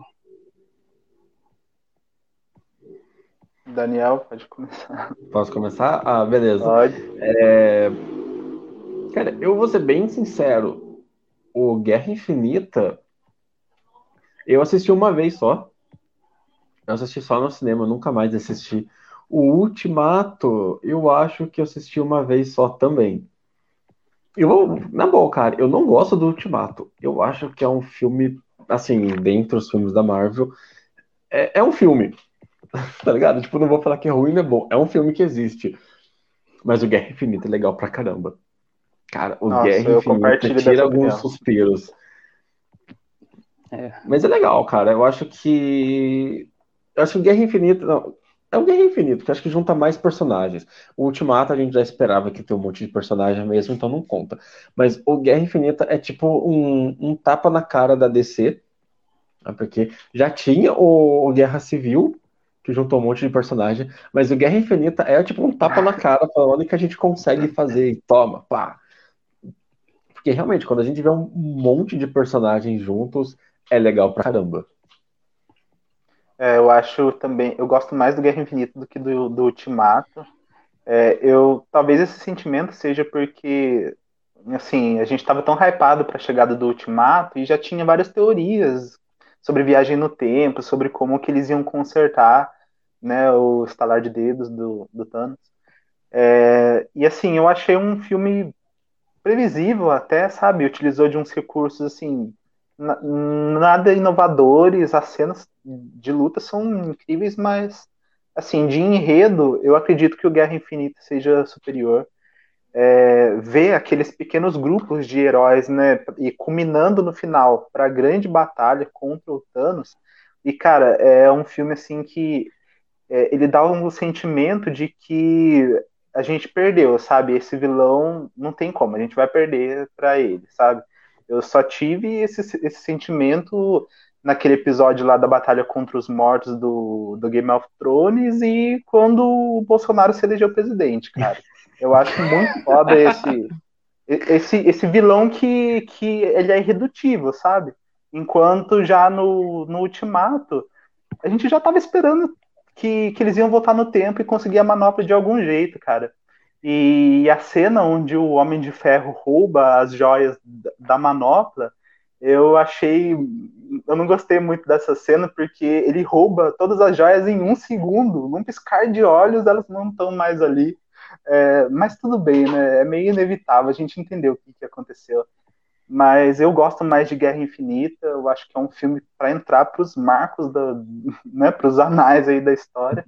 Daniel, pode começar. Posso começar? Ah, beleza. Pode. É... Cara, eu vou ser bem sincero. O Guerra Infinita, eu assisti uma vez só. Eu assisti só no cinema, nunca mais assisti. O Ultimato, eu acho que eu assisti uma vez só também. Eu, na boa, cara, eu não gosto do Ultimato. Eu acho que é um filme, assim, dentre os filmes da Marvel, é, é um filme tá ligado? Tipo, não vou falar que é ruim, é bom. É um filme que existe. Mas o Guerra Infinita é legal pra caramba. Cara, o Nossa, Guerra Infinita tira alguns suspiros. É. Mas é legal, cara. Eu acho que. Eu acho que o Guerra Infinita. Não, é o Guerra Infinita, que acho que junta mais personagens. O Ultimato a gente já esperava que tem um monte de personagem mesmo, então não conta. Mas o Guerra Infinita é tipo um, um tapa na cara da DC. Né, porque já tinha o, o Guerra Civil, que juntou um monte de personagem, mas o Guerra Infinita é tipo um tapa na cara falando que a gente consegue fazer toma, pá. Porque realmente, quando a gente vê um monte de personagens juntos, é legal pra caramba. É, eu acho também, eu gosto mais do Guerra Infinita do que do, do Ultimato. É, eu talvez esse sentimento seja porque assim, a gente estava tão hypado para a chegada do Ultimato e já tinha várias teorias sobre viagem no tempo, sobre como que eles iam consertar. Né, o estalar de dedos do, do Thanos. É, e assim, eu achei um filme previsível até, sabe? Utilizou de uns recursos assim nada inovadores, as cenas de luta são incríveis, mas assim, de enredo, eu acredito que o Guerra Infinita seja superior. É, ver aqueles pequenos grupos de heróis, né, e culminando no final para a grande batalha contra o Thanos. E cara, é um filme assim que é, ele dá um sentimento de que a gente perdeu, sabe? Esse vilão não tem como, a gente vai perder para ele, sabe? Eu só tive esse, esse sentimento naquele episódio lá da batalha contra os mortos do, do Game of Thrones e quando o Bolsonaro se elegeu presidente, cara. Eu acho muito foda esse, esse, esse vilão que, que ele é irredutível, sabe? Enquanto já no, no Ultimato, a gente já tava esperando que, que eles iam voltar no tempo e conseguir a manopla de algum jeito, cara. E a cena onde o Homem de Ferro rouba as joias da manopla, eu achei. Eu não gostei muito dessa cena, porque ele rouba todas as joias em um segundo. Num piscar de olhos, elas não estão mais ali. É, mas tudo bem, né? É meio inevitável, a gente entendeu o que, que aconteceu. Mas eu gosto mais de Guerra Infinita, eu acho que é um filme para entrar para os marcos, da, né, para os anais aí da história.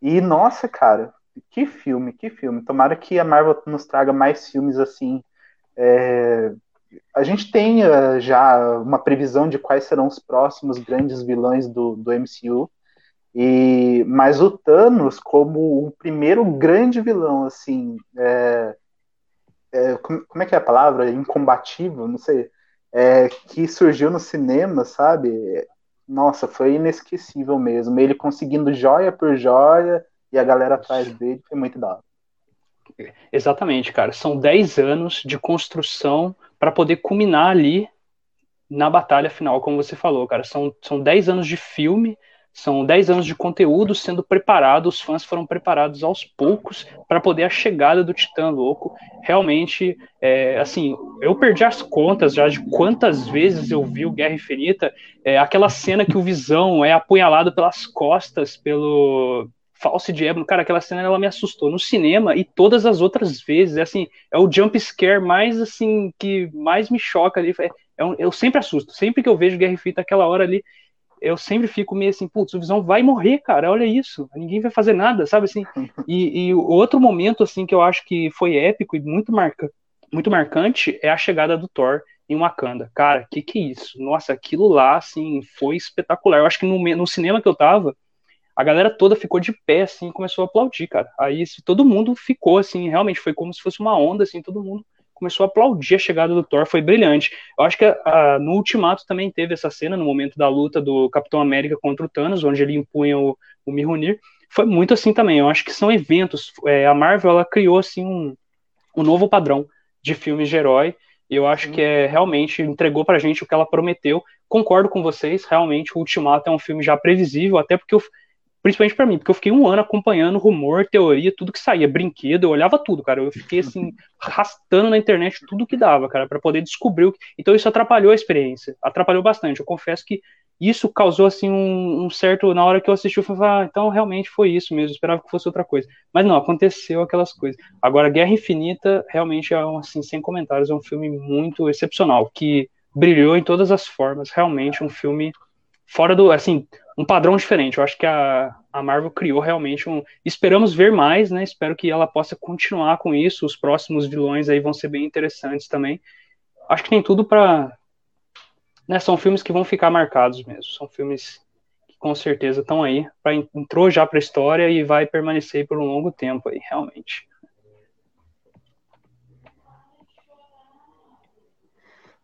E nossa, cara, que filme, que filme. Tomara que a Marvel nos traga mais filmes assim. É, a gente tem já uma previsão de quais serão os próximos grandes vilões do, do MCU. E, mas o Thanos, como o primeiro grande vilão, assim, é, é, como, como, é que é a palavra? Incombatível, não sei. É, que surgiu no cinema, sabe? Nossa, foi inesquecível mesmo. Ele conseguindo joia por joia e a galera atrás dele foi muito da. Exatamente, cara. São 10 anos de construção para poder culminar ali na batalha final, como você falou, cara. São, são 10 anos de filme são 10 anos de conteúdo sendo preparado, os fãs foram preparados aos poucos para poder a chegada do Titã Louco. Realmente, é, assim, eu perdi as contas já de quantas vezes eu vi o Guerra Infinita, é, aquela cena que o Visão é apunhalado pelas costas pelo False Diablo, cara, aquela cena ela me assustou. No cinema e todas as outras vezes, é assim, é o jump scare mais assim que mais me choca ali, é, é eu sempre assusto, sempre que eu vejo Guerra Infinita aquela hora ali, eu sempre fico meio assim, putz, o Visão vai morrer, cara, olha isso, ninguém vai fazer nada, sabe assim? E, e outro momento, assim, que eu acho que foi épico e muito, marca, muito marcante é a chegada do Thor em Wakanda. Cara, que que é isso? Nossa, aquilo lá, assim, foi espetacular. Eu acho que no, no cinema que eu tava, a galera toda ficou de pé, assim, começou a aplaudir, cara. Aí todo mundo ficou, assim, realmente foi como se fosse uma onda, assim, todo mundo começou a aplaudir a chegada do Thor, foi brilhante. Eu acho que a, no Ultimato também teve essa cena, no momento da luta do Capitão América contra o Thanos, onde ele impunha o, o Mihunir. Foi muito assim também. Eu acho que são eventos. É, a Marvel ela criou assim um, um novo padrão de filmes de herói. E eu acho que é realmente entregou pra gente o que ela prometeu. Concordo com vocês, realmente o Ultimato é um filme já previsível, até porque eu, principalmente para mim, porque eu fiquei um ano acompanhando rumor, teoria, tudo que saía, brinquedo, eu olhava tudo, cara. Eu fiquei assim, arrastando na internet tudo que dava, cara, para poder descobrir o que. Então isso atrapalhou a experiência, atrapalhou bastante. Eu confesso que isso causou assim um, um certo. Na hora que eu assisti, eu falei, ah, então realmente foi isso mesmo, eu esperava que fosse outra coisa. Mas não, aconteceu aquelas coisas. Agora, Guerra Infinita realmente é um, assim, sem comentários, é um filme muito excepcional, que brilhou em todas as formas, realmente um filme fora do, assim, um padrão diferente. Eu acho que a, a Marvel criou realmente um. Esperamos ver mais, né? Espero que ela possa continuar com isso. Os próximos vilões aí vão ser bem interessantes também. Acho que tem tudo para. Né, são filmes que vão ficar marcados mesmo. São filmes que com certeza estão aí. Pra, entrou já para a história e vai permanecer por um longo tempo aí, realmente.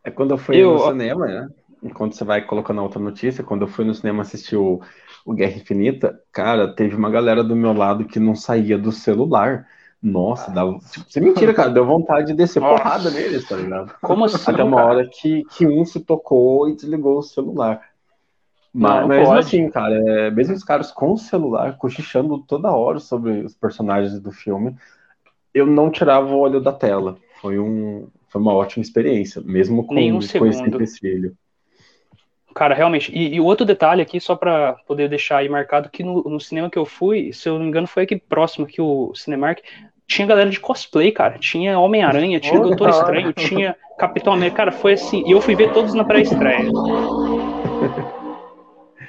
É quando eu fui eu, no cinema, né? Enquanto você vai colocando a outra notícia, quando eu fui no cinema assistir o, o Guerra Infinita, cara, teve uma galera do meu lado que não saía do celular. Nossa, dava. Tipo, você mentira, cara, deu vontade de descer Nossa. porrada neles, tá ligado? Como assim? Até uma hora que, que um se tocou e desligou o celular. Mas, não, mesmo assim, cara, é, mesmo os caras com o celular, cochichando toda hora sobre os personagens do filme, eu não tirava o olho da tela. Foi, um, foi uma ótima experiência, mesmo com, Nenhum com esse empecilho. Cara, realmente. E, e outro detalhe aqui, só para poder deixar aí marcado, que no, no, cinema que eu fui, se eu não me engano, foi aqui próximo, aqui o Cinemark, tinha galera de cosplay, cara. Tinha Homem-Aranha, tinha Doutor Estranho, tinha Capitão América. Cara, foi assim. E eu fui ver todos na pré-estreia.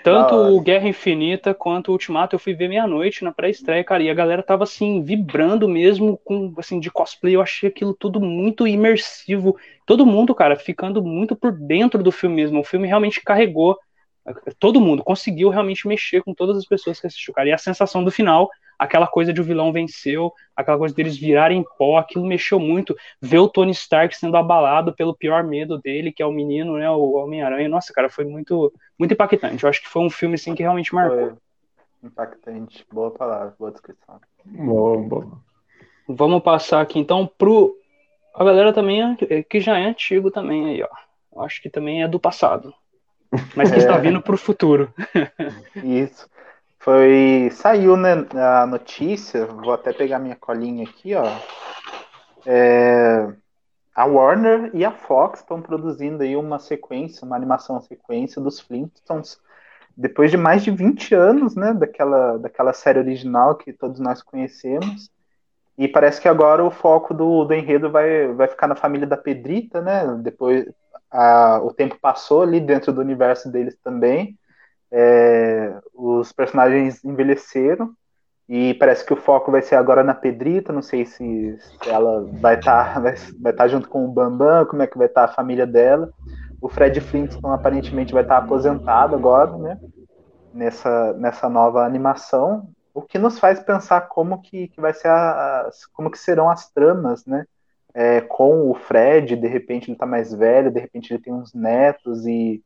Tanto o Guerra Infinita quanto o Ultimato eu fui ver meia-noite na pré-estreia, cara, e a galera tava assim, vibrando mesmo com assim de cosplay. Eu achei aquilo tudo muito imersivo. Todo mundo, cara, ficando muito por dentro do filme mesmo. O filme realmente carregou todo mundo, conseguiu realmente mexer com todas as pessoas que assistiu, cara. E a sensação do final aquela coisa de o vilão venceu, aquela coisa deles virarem pó, aquilo mexeu muito. Ver o Tony Stark sendo abalado pelo pior medo dele, que é o menino, né, o Homem-Aranha. Nossa, cara, foi muito, muito impactante. Eu acho que foi um filme assim que realmente marcou. Foi impactante, boa palavra, boa descrição. Boa, boa. Vamos passar aqui então pro a galera também é, que já é antigo também aí, ó. Eu acho que também é do passado. Mas que é. está vindo pro futuro. Isso. Foi. Saiu né, a notícia, vou até pegar minha colinha aqui, ó. É, a Warner e a Fox estão produzindo aí uma sequência, uma animação sequência dos Flintstones, depois de mais de 20 anos, né, daquela, daquela série original que todos nós conhecemos. E parece que agora o foco do, do enredo vai, vai ficar na família da Pedrita, né? Depois a, o tempo passou ali dentro do universo deles também. É, os personagens envelheceram e parece que o foco vai ser agora na Pedrita. Não sei se, se ela vai estar tá, vai, vai tá junto com o Bambam, como é que vai estar tá a família dela. O Fred Flintstone aparentemente vai estar tá aposentado agora, né? Nessa, nessa nova animação, o que nos faz pensar como que, que vai ser as, como que serão as tramas, né? É, com o Fred, de repente ele está mais velho, de repente ele tem uns netos e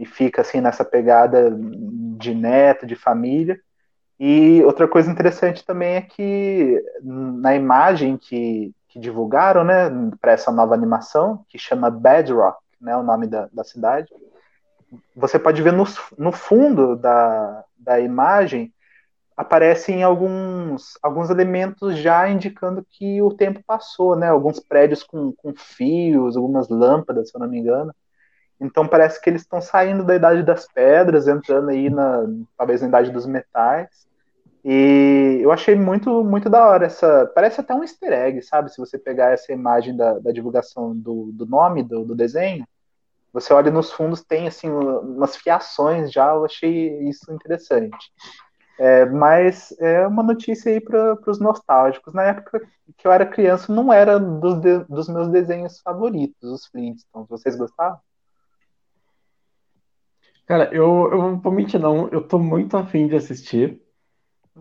e fica assim nessa pegada de neto, de família. E outra coisa interessante também é que na imagem que, que divulgaram, né, para essa nova animação, que chama Bedrock, né, o nome da, da cidade, você pode ver no, no fundo da, da imagem aparecem alguns, alguns elementos já indicando que o tempo passou, né? Alguns prédios com, com fios, algumas lâmpadas, se eu não me engano. Então parece que eles estão saindo da idade das pedras, entrando aí na talvez na idade dos metais. E eu achei muito muito da hora essa. Parece até um easter egg, sabe? Se você pegar essa imagem da, da divulgação do, do nome do, do desenho, você olha nos fundos, tem assim umas fiações já. Eu achei isso interessante. É, mas é uma notícia aí para os nostálgicos. Na época que eu era criança, não era dos, de, dos meus desenhos favoritos, os Flintstones. Vocês gostavam? Cara, eu, eu vou mentir, não. Eu tô muito afim de assistir.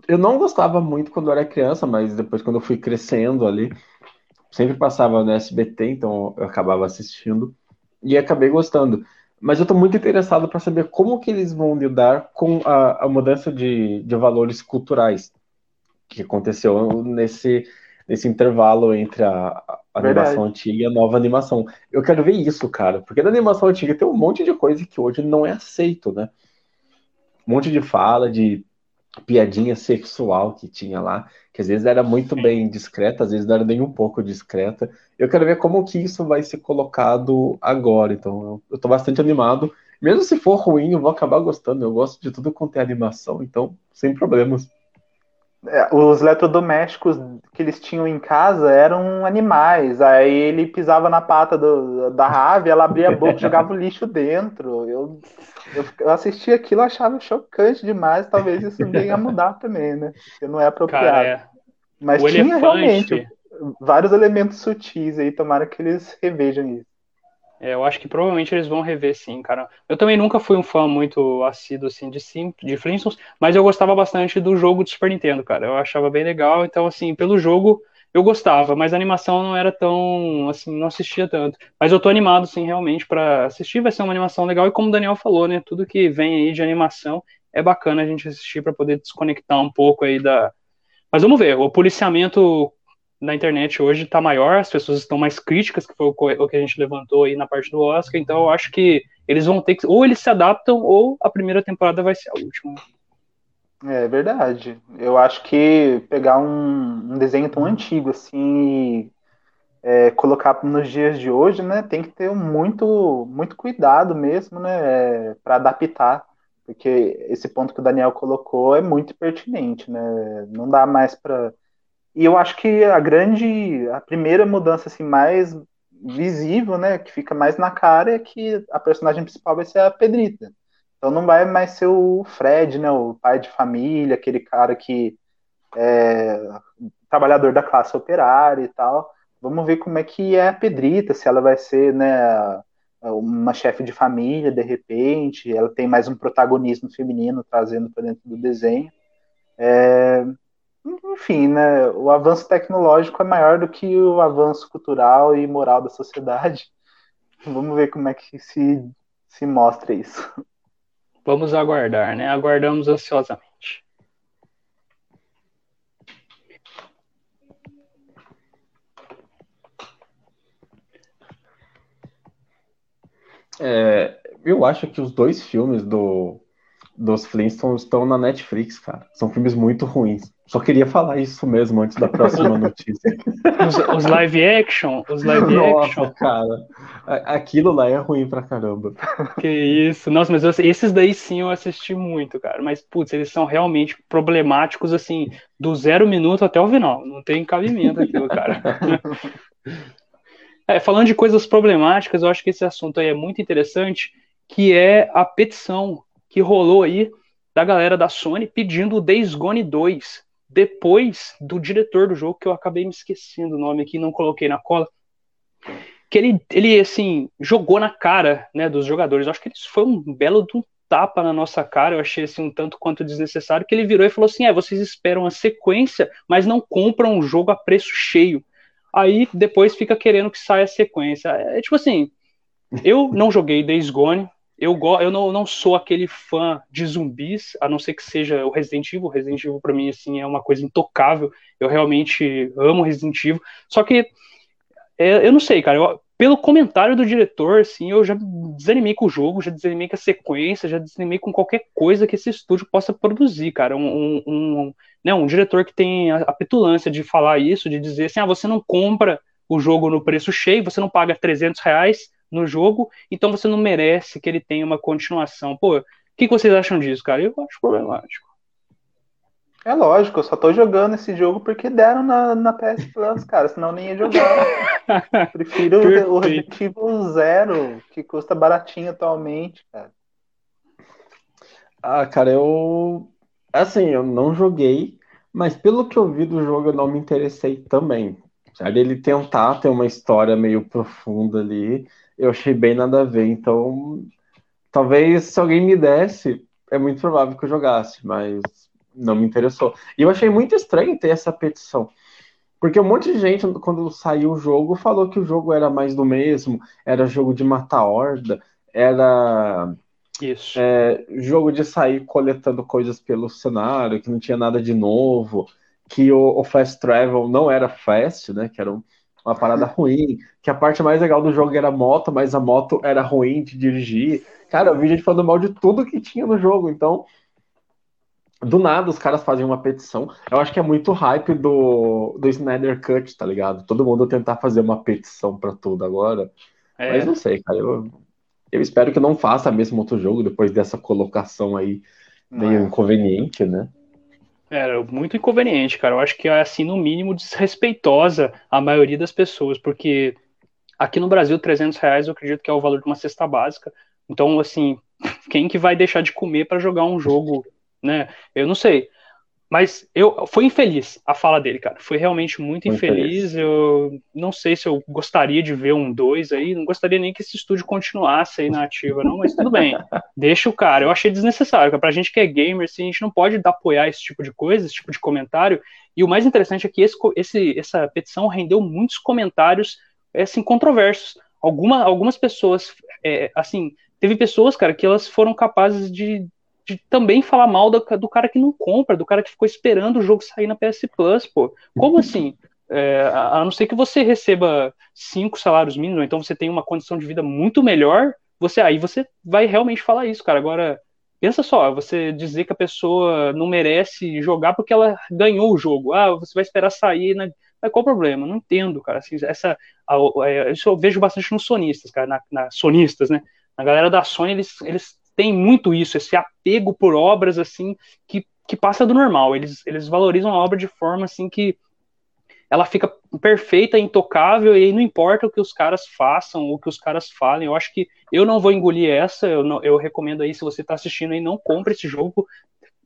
Eu não gostava muito quando eu era criança, mas depois, quando eu fui crescendo ali, sempre passava no SBT, então eu acabava assistindo e acabei gostando. Mas eu tô muito interessado para saber como que eles vão lidar com a, a mudança de, de valores culturais que aconteceu nesse, nesse intervalo entre a, a animação antiga e a nova animação. Eu quero ver isso, cara, porque na animação antiga tem um monte de coisa que hoje não é aceito, né? Um monte de fala, de piadinha sexual que tinha lá, que às vezes era muito bem discreta, às vezes não era nem um pouco discreta. Eu quero ver como que isso vai ser colocado agora, então eu, eu tô bastante animado. Mesmo se for ruim, eu vou acabar gostando. Eu gosto de tudo quanto é animação, então sem problemas. É, os eletrodomésticos que eles tinham em casa eram animais. Aí ele pisava na pata do, da rave, ela abria a boca e jogava o lixo dentro. Eu, eu, eu assisti aquilo, achava chocante demais. Talvez isso venha a mudar também, né? Porque não é apropriado. Cara, é. Mas o tinha elefante. realmente vários elementos sutis aí. Tomara que eles revejam isso. É, eu acho que provavelmente eles vão rever sim, cara. Eu também nunca fui um fã muito assíduo assim de sim, de Flintstones, mas eu gostava bastante do jogo do Super Nintendo, cara. Eu achava bem legal, então assim, pelo jogo eu gostava, mas a animação não era tão assim, não assistia tanto. Mas eu tô animado sim, realmente para assistir, vai ser uma animação legal e como o Daniel falou, né, tudo que vem aí de animação é bacana a gente assistir para poder desconectar um pouco aí da Mas vamos ver, o policiamento na internet hoje está maior, as pessoas estão mais críticas, que foi o que a gente levantou aí na parte do Oscar, então eu acho que eles vão ter que, ou eles se adaptam, ou a primeira temporada vai ser a última. É verdade. Eu acho que pegar um, um desenho tão antigo assim é, colocar nos dias de hoje, né, tem que ter muito, muito cuidado mesmo, né, para adaptar, porque esse ponto que o Daniel colocou é muito pertinente, né, não dá mais para e eu acho que a grande, a primeira mudança assim mais visível, né, que fica mais na cara é que a personagem principal vai ser a Pedrita. Então não vai mais ser o Fred, né, o pai de família, aquele cara que é trabalhador da classe operária e tal. Vamos ver como é que é a Pedrita, se ela vai ser, né, uma chefe de família de repente, ela tem mais um protagonismo feminino trazendo para dentro do desenho. É, enfim, né, o avanço tecnológico é maior do que o avanço cultural e moral da sociedade. Vamos ver como é que se, se mostra isso. Vamos aguardar, né? Aguardamos ansiosamente. É, eu acho que os dois filmes do dos Flintstones estão na Netflix, cara. São filmes muito ruins. Só queria falar isso mesmo antes da próxima notícia. Os, os live action, os live Nossa, action. cara. Aquilo lá é ruim pra caramba. Que isso. Nossa, mas eu, esses daí sim eu assisti muito, cara. Mas, putz, eles são realmente problemáticos, assim, do zero minuto até o final. Não tem cabimento aquilo, cara. É, falando de coisas problemáticas, eu acho que esse assunto aí é muito interessante, que é a petição que rolou aí da galera da Sony pedindo o Days Gone 2, depois do diretor do jogo, que eu acabei me esquecendo o nome aqui, não coloquei na cola, que ele, ele assim, jogou na cara né, dos jogadores. Eu acho que foi um belo um tapa na nossa cara, eu achei assim um tanto quanto desnecessário, que ele virou e falou assim, é, vocês esperam a sequência, mas não compram o jogo a preço cheio. Aí depois fica querendo que saia a sequência. É, é tipo assim, eu não joguei Days Gone, eu, eu não, não sou aquele fã de zumbis, a não ser que seja o Resident Evil. Resident Evil, para mim, assim, é uma coisa intocável. Eu realmente amo Resident Evil. Só que, é, eu não sei, cara. Eu, pelo comentário do diretor, assim, eu já desanimei com o jogo, já desanimei com a sequência, já desanimei com qualquer coisa que esse estúdio possa produzir, cara. Um, um, um, né, um diretor que tem a, a petulância de falar isso, de dizer assim, ah, você não compra o jogo no preço cheio, você não paga 300 reais, no jogo, então você não merece que ele tenha uma continuação. Pô, o que, que vocês acham disso, cara? Eu acho problemático. É lógico, eu só tô jogando esse jogo porque deram na, na PS Plus, cara, senão nem ia jogar. Prefiro o Resident Evil Zero, que custa baratinho atualmente, cara. Ah, cara, eu. Assim, eu não joguei, mas pelo que eu vi do jogo, eu não me interessei também. Sabe? Ele tentar ter uma história meio profunda ali, eu achei bem nada a ver. Então, talvez se alguém me desse, é muito provável que eu jogasse, mas não me interessou. E eu achei muito estranho ter essa petição. Porque um monte de gente, quando saiu o jogo, falou que o jogo era mais do mesmo, era jogo de matar horda, era Isso. É, jogo de sair coletando coisas pelo cenário, que não tinha nada de novo, que o, o fast travel não era fast, né? Que era um, uma parada ruim, que a parte mais legal do jogo era a moto, mas a moto era ruim de dirigir. Cara, eu vi gente falando mal de tudo que tinha no jogo, então do nada os caras fazem uma petição. Eu acho que é muito hype do, do Snyder Cut, tá ligado? Todo mundo tentar fazer uma petição para tudo agora. É. Mas não sei, cara. Eu, eu espero que não faça mesmo outro jogo depois dessa colocação aí meio é. inconveniente, né? Era muito inconveniente, cara. Eu acho que é, assim, no mínimo, desrespeitosa a maioria das pessoas, porque aqui no Brasil, 300 reais eu acredito que é o valor de uma cesta básica. Então, assim, quem que vai deixar de comer para jogar um jogo, né? Eu não sei. Mas eu foi infeliz a fala dele, cara. Foi realmente muito infeliz. infeliz. Eu não sei se eu gostaria de ver um 2 aí. Não gostaria nem que esse estúdio continuasse aí na ativa, não, mas tudo bem. Deixa o cara. Eu achei desnecessário. Pra gente que é gamer, assim, a gente não pode apoiar esse tipo de coisa, esse tipo de comentário. E o mais interessante é que esse, esse, essa petição rendeu muitos comentários assim, controversos. Alguma, algumas pessoas, é, assim, teve pessoas, cara, que elas foram capazes de de também falar mal do, do, cara que não compra, do cara que ficou esperando o jogo sair na PS Plus, pô. Como assim? É, a não ser que você receba cinco salários mínimos, então você tem uma condição de vida muito melhor, você aí você vai realmente falar isso, cara. Agora, pensa só, você dizer que a pessoa não merece jogar porque ela ganhou o jogo. Ah, você vai esperar sair na, Mas qual o problema? Não entendo, cara. Assim, essa, a, a, isso eu vejo bastante nos sonistas, cara, na, na, sonistas, né? A galera da Sony, eles, eles têm muito isso, esse apego por obras, assim, que, que passa do normal. Eles, eles valorizam a obra de forma, assim, que ela fica perfeita, intocável, e aí não importa o que os caras façam, o que os caras falem. Eu acho que eu não vou engolir essa, eu, não, eu recomendo aí, se você tá assistindo aí, não compre esse jogo,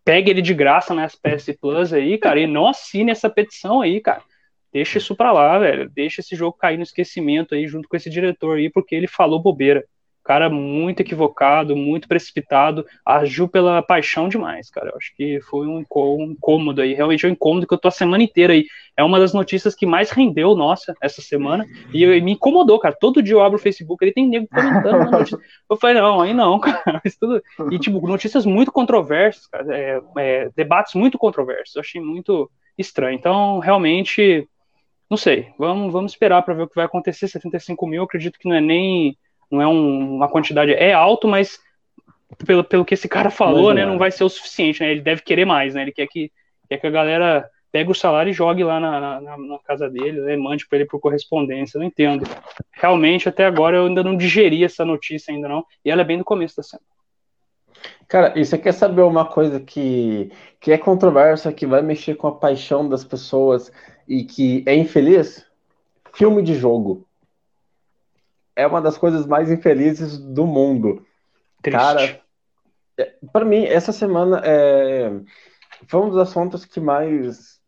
pegue ele de graça nas PS Plus aí, cara, e não assine essa petição aí, cara. Deixa isso pra lá, velho. Deixa esse jogo cair no esquecimento aí, junto com esse diretor aí, porque ele falou bobeira cara muito equivocado, muito precipitado, agiu pela paixão demais, cara. Eu acho que foi um, incômodo aí, realmente é um incômodo que eu tô a semana inteira aí. É uma das notícias que mais rendeu, nossa, essa semana, e eu, me incomodou, cara. Todo dia eu abro o Facebook, ele tem nego comentando na notícia. Eu falei, não, aí não, cara. Tudo... E, tipo, notícias muito controversas, cara, é, é, debates muito controversos. Eu achei muito estranho. Então, realmente, não sei. Vamos, vamos esperar para ver o que vai acontecer. 75 mil, acredito que não é nem não é um, uma quantidade, é alto, mas pelo, pelo que esse cara falou, né, não vai ser o suficiente, né? Ele deve querer mais, né? Ele quer que, quer que a galera pegue o salário e jogue lá na, na, na casa dele, né, mande para ele por correspondência. Eu não entendo. Realmente, até agora eu ainda não digeri essa notícia ainda não, e ela é bem do começo da semana. Cara, e você quer saber uma coisa que, que é controversa, que vai mexer com a paixão das pessoas e que é infeliz? Filme de jogo é uma das coisas mais infelizes do mundo. Triste. Cara, é, para mim, essa semana é, foi um dos assuntos que mais.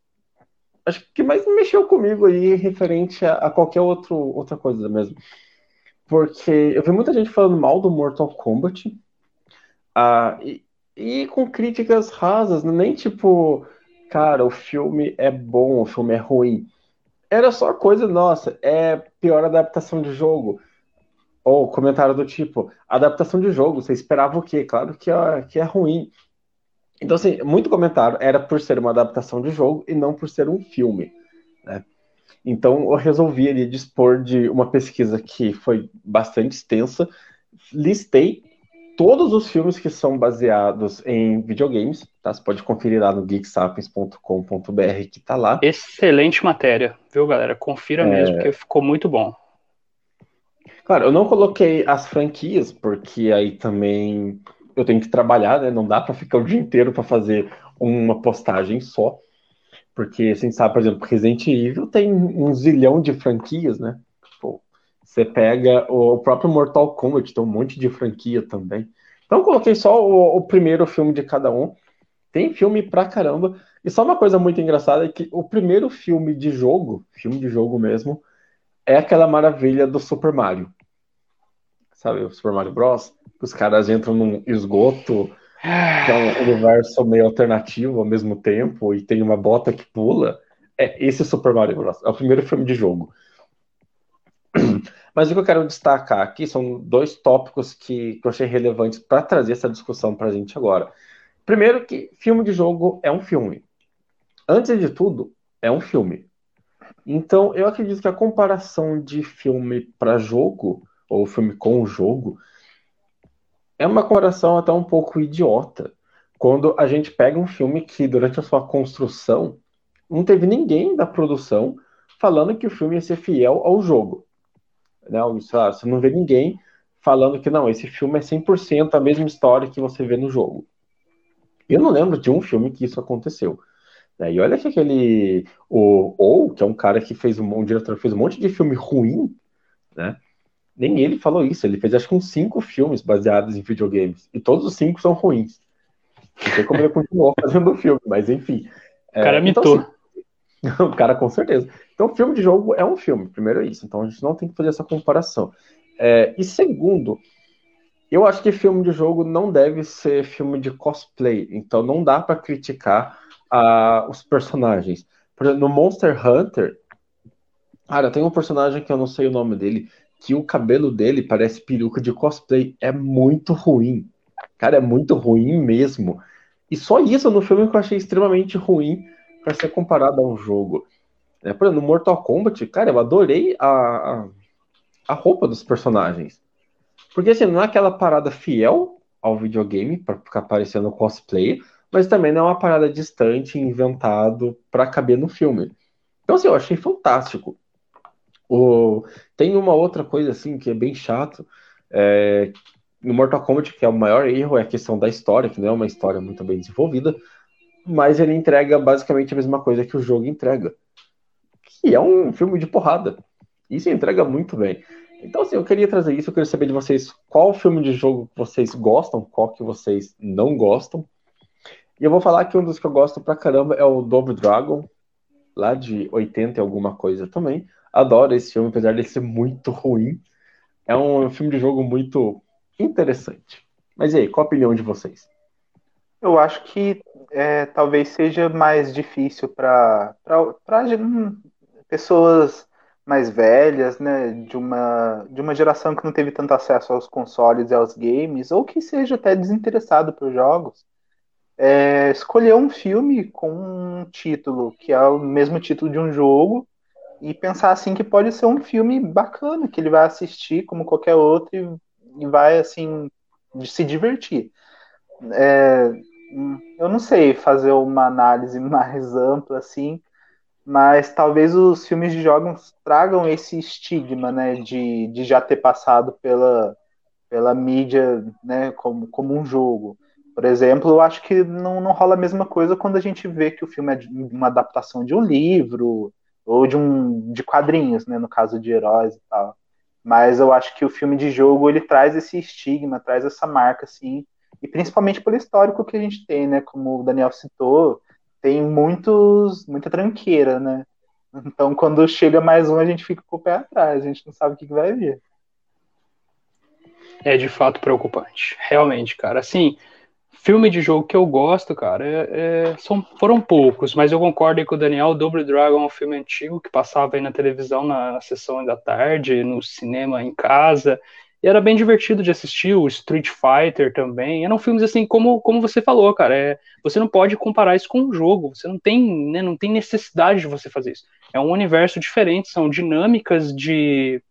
Acho que mais mexeu comigo aí referente a, a qualquer outro, outra coisa mesmo. Porque eu vi muita gente falando mal do Mortal Kombat. Ah, e, e com críticas rasas, né? nem tipo, cara, o filme é bom, o filme é ruim. Era só coisa, nossa, é pior adaptação de jogo ou comentário do tipo, adaptação de jogo, você esperava o quê? Claro que é, que é ruim. Então, assim, muito comentário era por ser uma adaptação de jogo e não por ser um filme. Né? Então, eu resolvi ali dispor de uma pesquisa que foi bastante extensa, listei todos os filmes que são baseados em videogames, tá? Você pode conferir lá no geeksapiens.com.br que tá lá. Excelente matéria, viu, galera? Confira é... mesmo, porque ficou muito bom. Claro, eu não coloquei as franquias, porque aí também eu tenho que trabalhar, né? Não dá para ficar o dia inteiro para fazer uma postagem só. Porque a gente sabe, por exemplo, Resident Evil tem um zilhão de franquias, né? Tipo, você pega o próprio Mortal Kombat, tem um monte de franquia também. Então coloquei só o, o primeiro filme de cada um. Tem filme pra caramba. E só uma coisa muito engraçada é que o primeiro filme de jogo, filme de jogo mesmo, é aquela maravilha do Super Mario sabe, o Super Mario Bros. Os caras entram num esgoto, que é um universo meio alternativo ao mesmo tempo, e tem uma bota que pula. É esse Super Mario Bros. É o primeiro filme de jogo. Mas o que eu quero destacar aqui são dois tópicos que, que eu achei relevantes para trazer essa discussão para a gente agora. Primeiro, que filme de jogo é um filme. Antes de tudo, é um filme. Então, eu acredito que a comparação de filme para jogo ou o filme com o jogo, é uma comparação até um pouco idiota. Quando a gente pega um filme que, durante a sua construção, não teve ninguém da produção falando que o filme ia ser fiel ao jogo. Não, isso, ah, você não vê ninguém falando que não, esse filme é 100% a mesma história que você vê no jogo. Eu não lembro de um filme que isso aconteceu. Né? E olha que aquele. O Ou, que é um cara que fez um, um diretor fez um monte de filme ruim, né? Nem ele falou isso. Ele fez acho que uns cinco filmes baseados em videogames. E todos os cinco são ruins. Não sei como ele continuou fazendo o filme, mas enfim. O cara é, mitou. Então, assim, o cara com certeza. Então, filme de jogo é um filme, primeiro é isso. Então, a gente não tem que fazer essa comparação. É, e segundo, eu acho que filme de jogo não deve ser filme de cosplay. Então, não dá para criticar uh, os personagens. Por exemplo, no Monster Hunter, cara, tem um personagem que eu não sei o nome dele, que o cabelo dele parece peruca de cosplay. É muito ruim. Cara, é muito ruim mesmo. E só isso no filme que eu achei extremamente ruim para ser comparado a um jogo. É, por exemplo, no Mortal Kombat, cara, eu adorei a, a, a roupa dos personagens. Porque assim, não é aquela parada fiel ao videogame para ficar parecendo cosplay, mas também não é uma parada distante, inventado para caber no filme. Então, assim, eu achei fantástico. O... Tem uma outra coisa, assim, que é bem chato. É... No Mortal Kombat, que é o maior erro, é a questão da história, que não é uma história muito bem desenvolvida, mas ele entrega basicamente a mesma coisa que o jogo entrega. Que é um filme de porrada. Isso entrega muito bem. Então, assim, eu queria trazer isso, eu queria saber de vocês qual filme de jogo vocês gostam, qual que vocês não gostam. E eu vou falar que um dos que eu gosto pra caramba é o Double Dragon, lá de 80 e alguma coisa também. Adoro esse filme, apesar de ser muito ruim. É um filme de jogo muito interessante. Mas e aí, qual a opinião de vocês? Eu acho que é, talvez seja mais difícil para hum, pessoas mais velhas, né, de uma, de uma geração que não teve tanto acesso aos consoles e aos games, ou que seja até desinteressado por jogos, é, escolher um filme com um título que é o mesmo título de um jogo e pensar assim que pode ser um filme bacana, que ele vai assistir como qualquer outro e, e vai assim se divertir. É, eu não sei fazer uma análise mais ampla assim, mas talvez os filmes de jogos tragam esse estigma, né, de, de já ter passado pela, pela mídia, né, como, como um jogo. Por exemplo, eu acho que não, não rola a mesma coisa quando a gente vê que o filme é uma adaptação de um livro ou de um de quadrinhos, né, no caso de heróis e tal. Mas eu acho que o filme de jogo ele traz esse estigma, traz essa marca assim, e principalmente pelo histórico que a gente tem, né, como o Daniel citou, tem muitos, muita tranqueira, né? Então, quando chega mais um, a gente fica com o pé atrás, a gente não sabe o que, vai vir. É de fato preocupante. Realmente, cara. Assim, filme de jogo que eu gosto, cara, é, é, são, foram poucos, mas eu concordo com o Daniel. Double Dragon é um filme antigo que passava aí na televisão na, na sessão da tarde, no cinema em casa. E era bem divertido de assistir, o Street Fighter também. Eram filmes assim, como, como você falou, cara. É, você não pode comparar isso com um jogo. Você não tem, né, não tem necessidade de você fazer isso. É um universo diferente, são dinâmicas de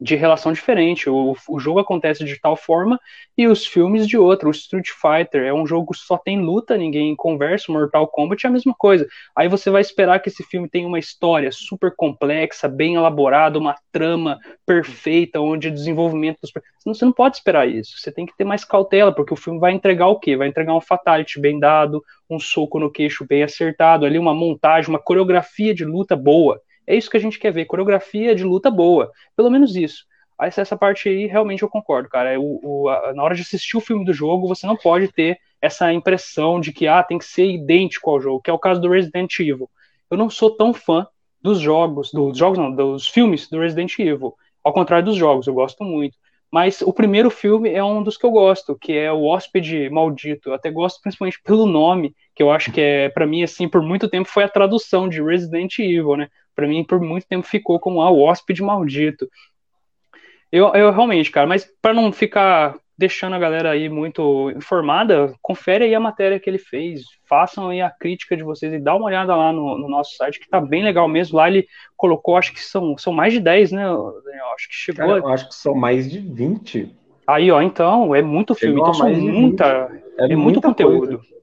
de relação diferente. O, o jogo acontece de tal forma e os filmes de outra. O Street Fighter é um jogo que só tem luta, ninguém conversa. Mortal Kombat é a mesma coisa. Aí você vai esperar que esse filme tenha uma história super complexa, bem elaborada, uma trama perfeita, onde o desenvolvimento dos. Você não pode esperar isso. Você tem que ter mais cautela, porque o filme vai entregar o quê? Vai entregar um fatality bem dado, um soco no queixo bem acertado, ali uma montagem, uma coreografia de luta boa. É isso que a gente quer ver, coreografia de luta boa. Pelo menos isso. Aí, essa parte aí, realmente eu concordo, cara. É o, o a, na hora de assistir o filme do jogo, você não pode ter essa impressão de que ah, tem que ser idêntico ao jogo, que é o caso do Resident Evil. Eu não sou tão fã dos jogos, dos jogos não, dos filmes do Resident Evil. Ao contrário dos jogos, eu gosto muito. Mas o primeiro filme é um dos que eu gosto, que é o Hóspede Maldito. Eu até gosto principalmente pelo nome, que eu acho que é, para mim, assim, por muito tempo foi a tradução de Resident Evil, né? Para mim por muito tempo ficou como ah, o hóspede maldito. Eu, eu realmente, cara, mas para não ficar deixando a galera aí muito informada, confere aí a matéria que ele fez, façam aí a crítica de vocês e dá uma olhada lá no, no nosso site, que tá bem legal mesmo. Lá ele colocou, acho que são, são mais de 10, né, Daniel? Acho que chegou. Cara, eu acho que são mais de 20. Aí, ó, então, é muito filme, então são muita. É, é muito conteúdo. Coisa.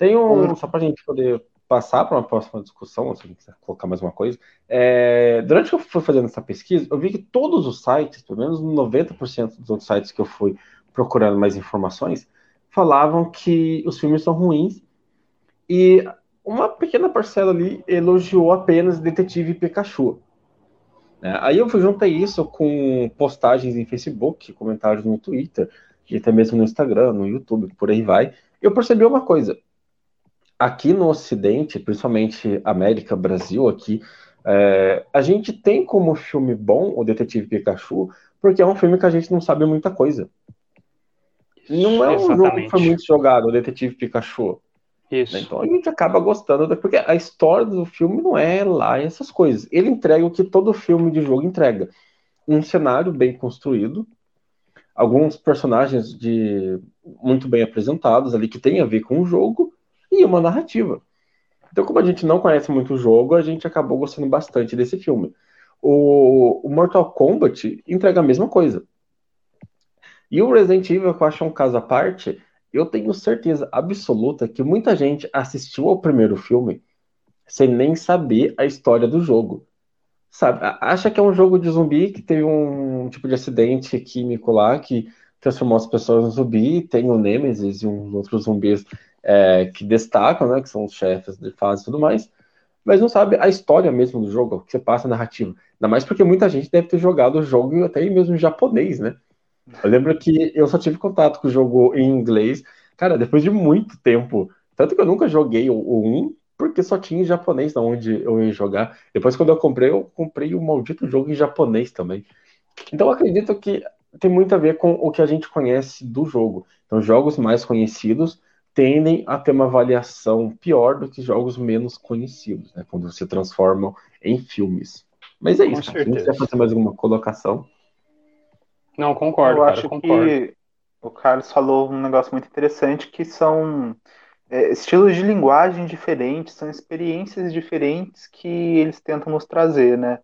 Tem um, só pra gente poder passar para uma próxima discussão, se quiser colocar mais uma coisa, é, durante que eu fui fazendo essa pesquisa, eu vi que todos os sites, pelo menos 90% dos outros sites que eu fui procurando mais informações, falavam que os filmes são ruins e uma pequena parcela ali elogiou apenas Detetive Pikachu. É, aí eu juntei isso com postagens em Facebook, comentários no Twitter, e até mesmo no Instagram, no YouTube, por aí vai. Eu percebi uma coisa aqui no Ocidente, principalmente América, Brasil, aqui, é, a gente tem como filme bom o Detetive Pikachu, porque é um filme que a gente não sabe muita coisa. Não é um Exatamente. jogo que foi muito jogado, o Detetive Pikachu. Isso. Né? Então a gente acaba gostando, porque a história do filme não é lá essas coisas. Ele entrega o que todo filme de jogo entrega: um cenário bem construído, alguns personagens de muito bem apresentados ali que tem a ver com o jogo e uma narrativa. Então, como a gente não conhece muito o jogo, a gente acabou gostando bastante desse filme. O, o Mortal Kombat entrega a mesma coisa. E o Resident Evil, que eu acho um caso à parte, eu tenho certeza absoluta que muita gente assistiu ao primeiro filme sem nem saber a história do jogo. Sabe, acha que é um jogo de zumbi que teve um tipo de acidente químico lá que transformou as pessoas em zumbi, tem o Nemesis e uns outros zumbis é, que destacam, né, que são os chefes de fase e tudo mais, mas não sabe a história mesmo do jogo, o que você passa a narrativa. Ainda mais porque muita gente deve ter jogado o jogo até mesmo em japonês, né? Eu lembro que eu só tive contato com o jogo em inglês, cara, depois de muito tempo. Tanto que eu nunca joguei o, o 1, porque só tinha em japonês na onde eu ia jogar. Depois, quando eu comprei, eu comprei o maldito jogo em japonês também. Então, acredito que tem muito a ver com o que a gente conhece do jogo. Então, jogos mais conhecidos tendem a ter uma avaliação pior do que jogos menos conhecidos, né, quando se transformam em filmes. Mas é isso. Se você quer fazer mais alguma colocação? Não, concordo. Eu cara, acho concordo. que o Carlos falou um negócio muito interessante que são é, estilos de linguagem diferentes, são experiências diferentes que eles tentam nos trazer, né?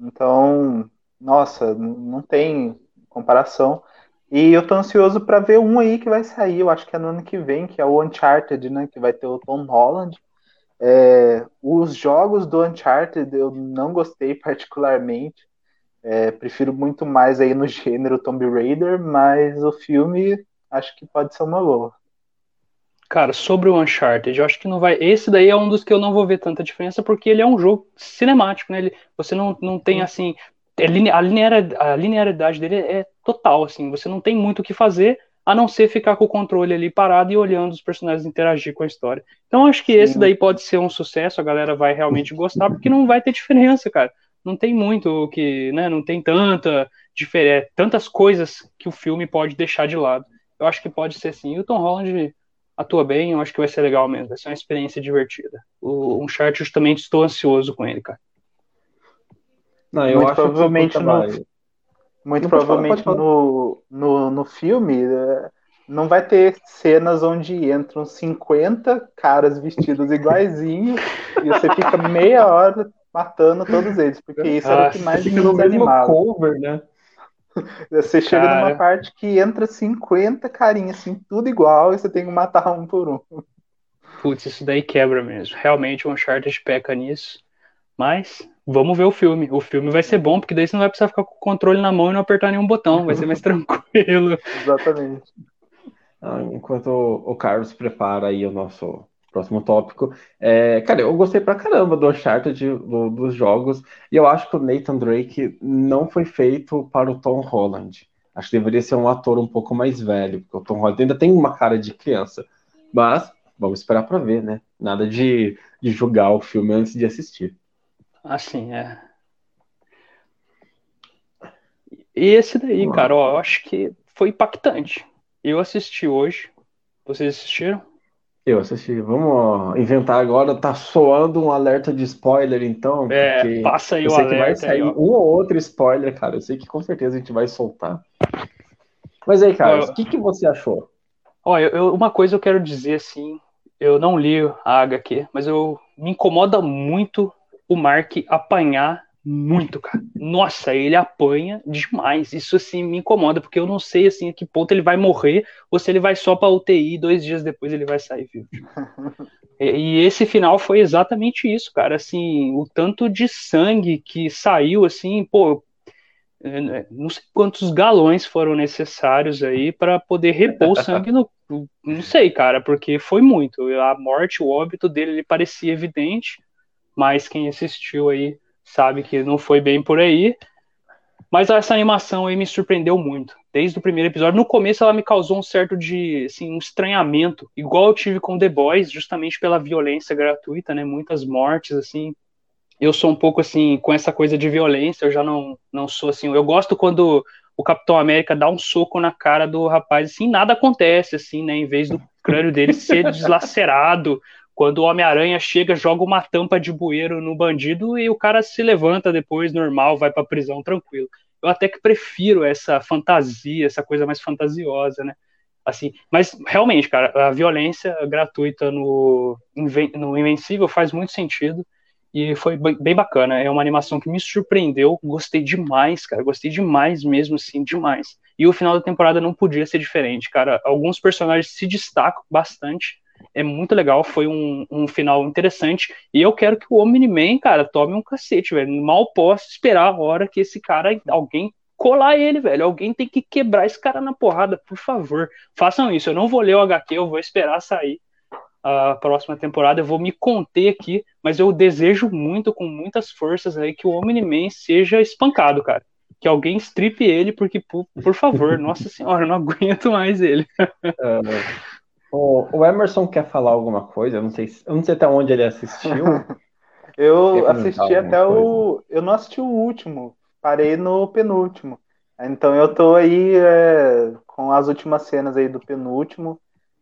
Então, nossa, não tem comparação. E eu tô ansioso para ver um aí que vai sair, eu acho que é no ano que vem, que é o Uncharted, né? Que vai ter o Tom Holland. É, os jogos do Uncharted eu não gostei particularmente. É, prefiro muito mais aí no gênero Tomb Raider, mas o filme acho que pode ser uma boa. Cara, sobre o Uncharted, eu acho que não vai. Esse daí é um dos que eu não vou ver tanta diferença, porque ele é um jogo cinemático, né? Ele, você não, não tem assim. É a, linear, a linearidade dele é total, assim. Você não tem muito o que fazer, a não ser ficar com o controle ali parado e olhando os personagens interagir com a história. Então acho que Sim. esse daí pode ser um sucesso, a galera vai realmente gostar, porque não vai ter diferença, cara. Não tem muito o que, né? Não tem tanta diferença, tantas coisas que o filme pode deixar de lado. Eu acho que pode ser sim. E o Tom Holland atua bem, eu acho que vai ser legal mesmo, vai ser uma experiência divertida. O Uncharted, justamente, estou ansioso com ele, cara. Não, eu muito acho provavelmente no, muito provavelmente no, no, no filme é, não vai ter cenas onde entram 50 caras vestidos iguaizinho e você fica meia hora matando todos eles, porque isso ah, era o que mais me desanimava. cover, né? Você chega Cara... numa parte que entra 50 carinhas, assim, tudo igual, e você tem que matar um por um. Putz, isso daí quebra mesmo. Realmente o Uncharted peca nisso. Mas vamos ver o filme. O filme vai ser bom, porque daí você não vai precisar ficar com o controle na mão e não apertar nenhum botão. Vai ser mais tranquilo. Exatamente. Ah, enquanto o Carlos prepara aí o nosso próximo tópico. É, cara, eu gostei pra caramba do Uncharted, do, dos jogos, e eu acho que o Nathan Drake não foi feito para o Tom Holland. Acho que deveria ser um ator um pouco mais velho, porque o Tom Holland ainda tem uma cara de criança. Mas vamos esperar para ver, né? Nada de, de julgar o filme antes de assistir. Assim, é. E esse daí, cara, ó, eu acho que foi impactante. Eu assisti hoje. Vocês assistiram? Eu assisti. Vamos inventar agora. Tá soando um alerta de spoiler, então. É, passa aí o alerta. vai sair aí, um ou outro spoiler, cara. Eu sei que com certeza a gente vai soltar. Mas aí, cara, o que, que você achou? Olha, eu, uma coisa eu quero dizer assim. Eu não li a HQ, mas eu me incomoda muito o Mark apanhar muito, cara. Nossa, ele apanha demais. Isso assim me incomoda, porque eu não sei assim a que ponto ele vai morrer ou se ele vai só para UTI dois dias depois ele vai sair vivo. e, esse final foi exatamente isso, cara. Assim, o tanto de sangue que saiu, assim, pô, não sei quantos galões foram necessários aí para poder repor o sangue no. Não sei, cara, porque foi muito. A morte, o óbito dele, ele parecia evidente, mas quem assistiu aí sabe que não foi bem por aí. Mas essa animação aí me surpreendeu muito. Desde o primeiro episódio. No começo ela me causou um certo de, assim, um estranhamento. Igual eu tive com The Boys, justamente pela violência gratuita, né? Muitas mortes, assim. Eu sou um pouco, assim, com essa coisa de violência. Eu já não, não sou, assim... Eu gosto quando o Capitão América dá um soco na cara do rapaz, assim, nada acontece, assim, né? Em vez do crânio dele ser deslacerado quando o Homem-Aranha chega, joga uma tampa de bueiro no bandido e o cara se levanta depois, normal, vai pra prisão tranquilo. Eu até que prefiro essa fantasia, essa coisa mais fantasiosa, né? Assim, mas realmente, cara, a violência gratuita no, no Invencível faz muito sentido e foi bem bacana. É uma animação que me surpreendeu, gostei demais, cara, gostei demais mesmo, assim, demais. E o final da temporada não podia ser diferente, cara. Alguns personagens se destacam bastante é muito legal, foi um, um final interessante. E eu quero que o Omni-Man, cara, tome um cacete, velho. Mal posso esperar a hora que esse cara, alguém colar ele, velho. Alguém tem que quebrar esse cara na porrada, por favor. Façam isso. Eu não vou ler o HQ, eu vou esperar sair a próxima temporada. Eu vou me conter aqui, mas eu desejo muito, com muitas forças aí, que o Omni-Man seja espancado, cara. Que alguém stripe ele, porque, por, por favor, nossa senhora, eu não aguento mais ele. O, o, Emerson quer falar alguma coisa? Eu não sei, eu não sei até onde ele assistiu. eu assisti até coisa? o. Eu não assisti o último, parei no penúltimo. Então eu tô aí é, com as últimas cenas aí do penúltimo.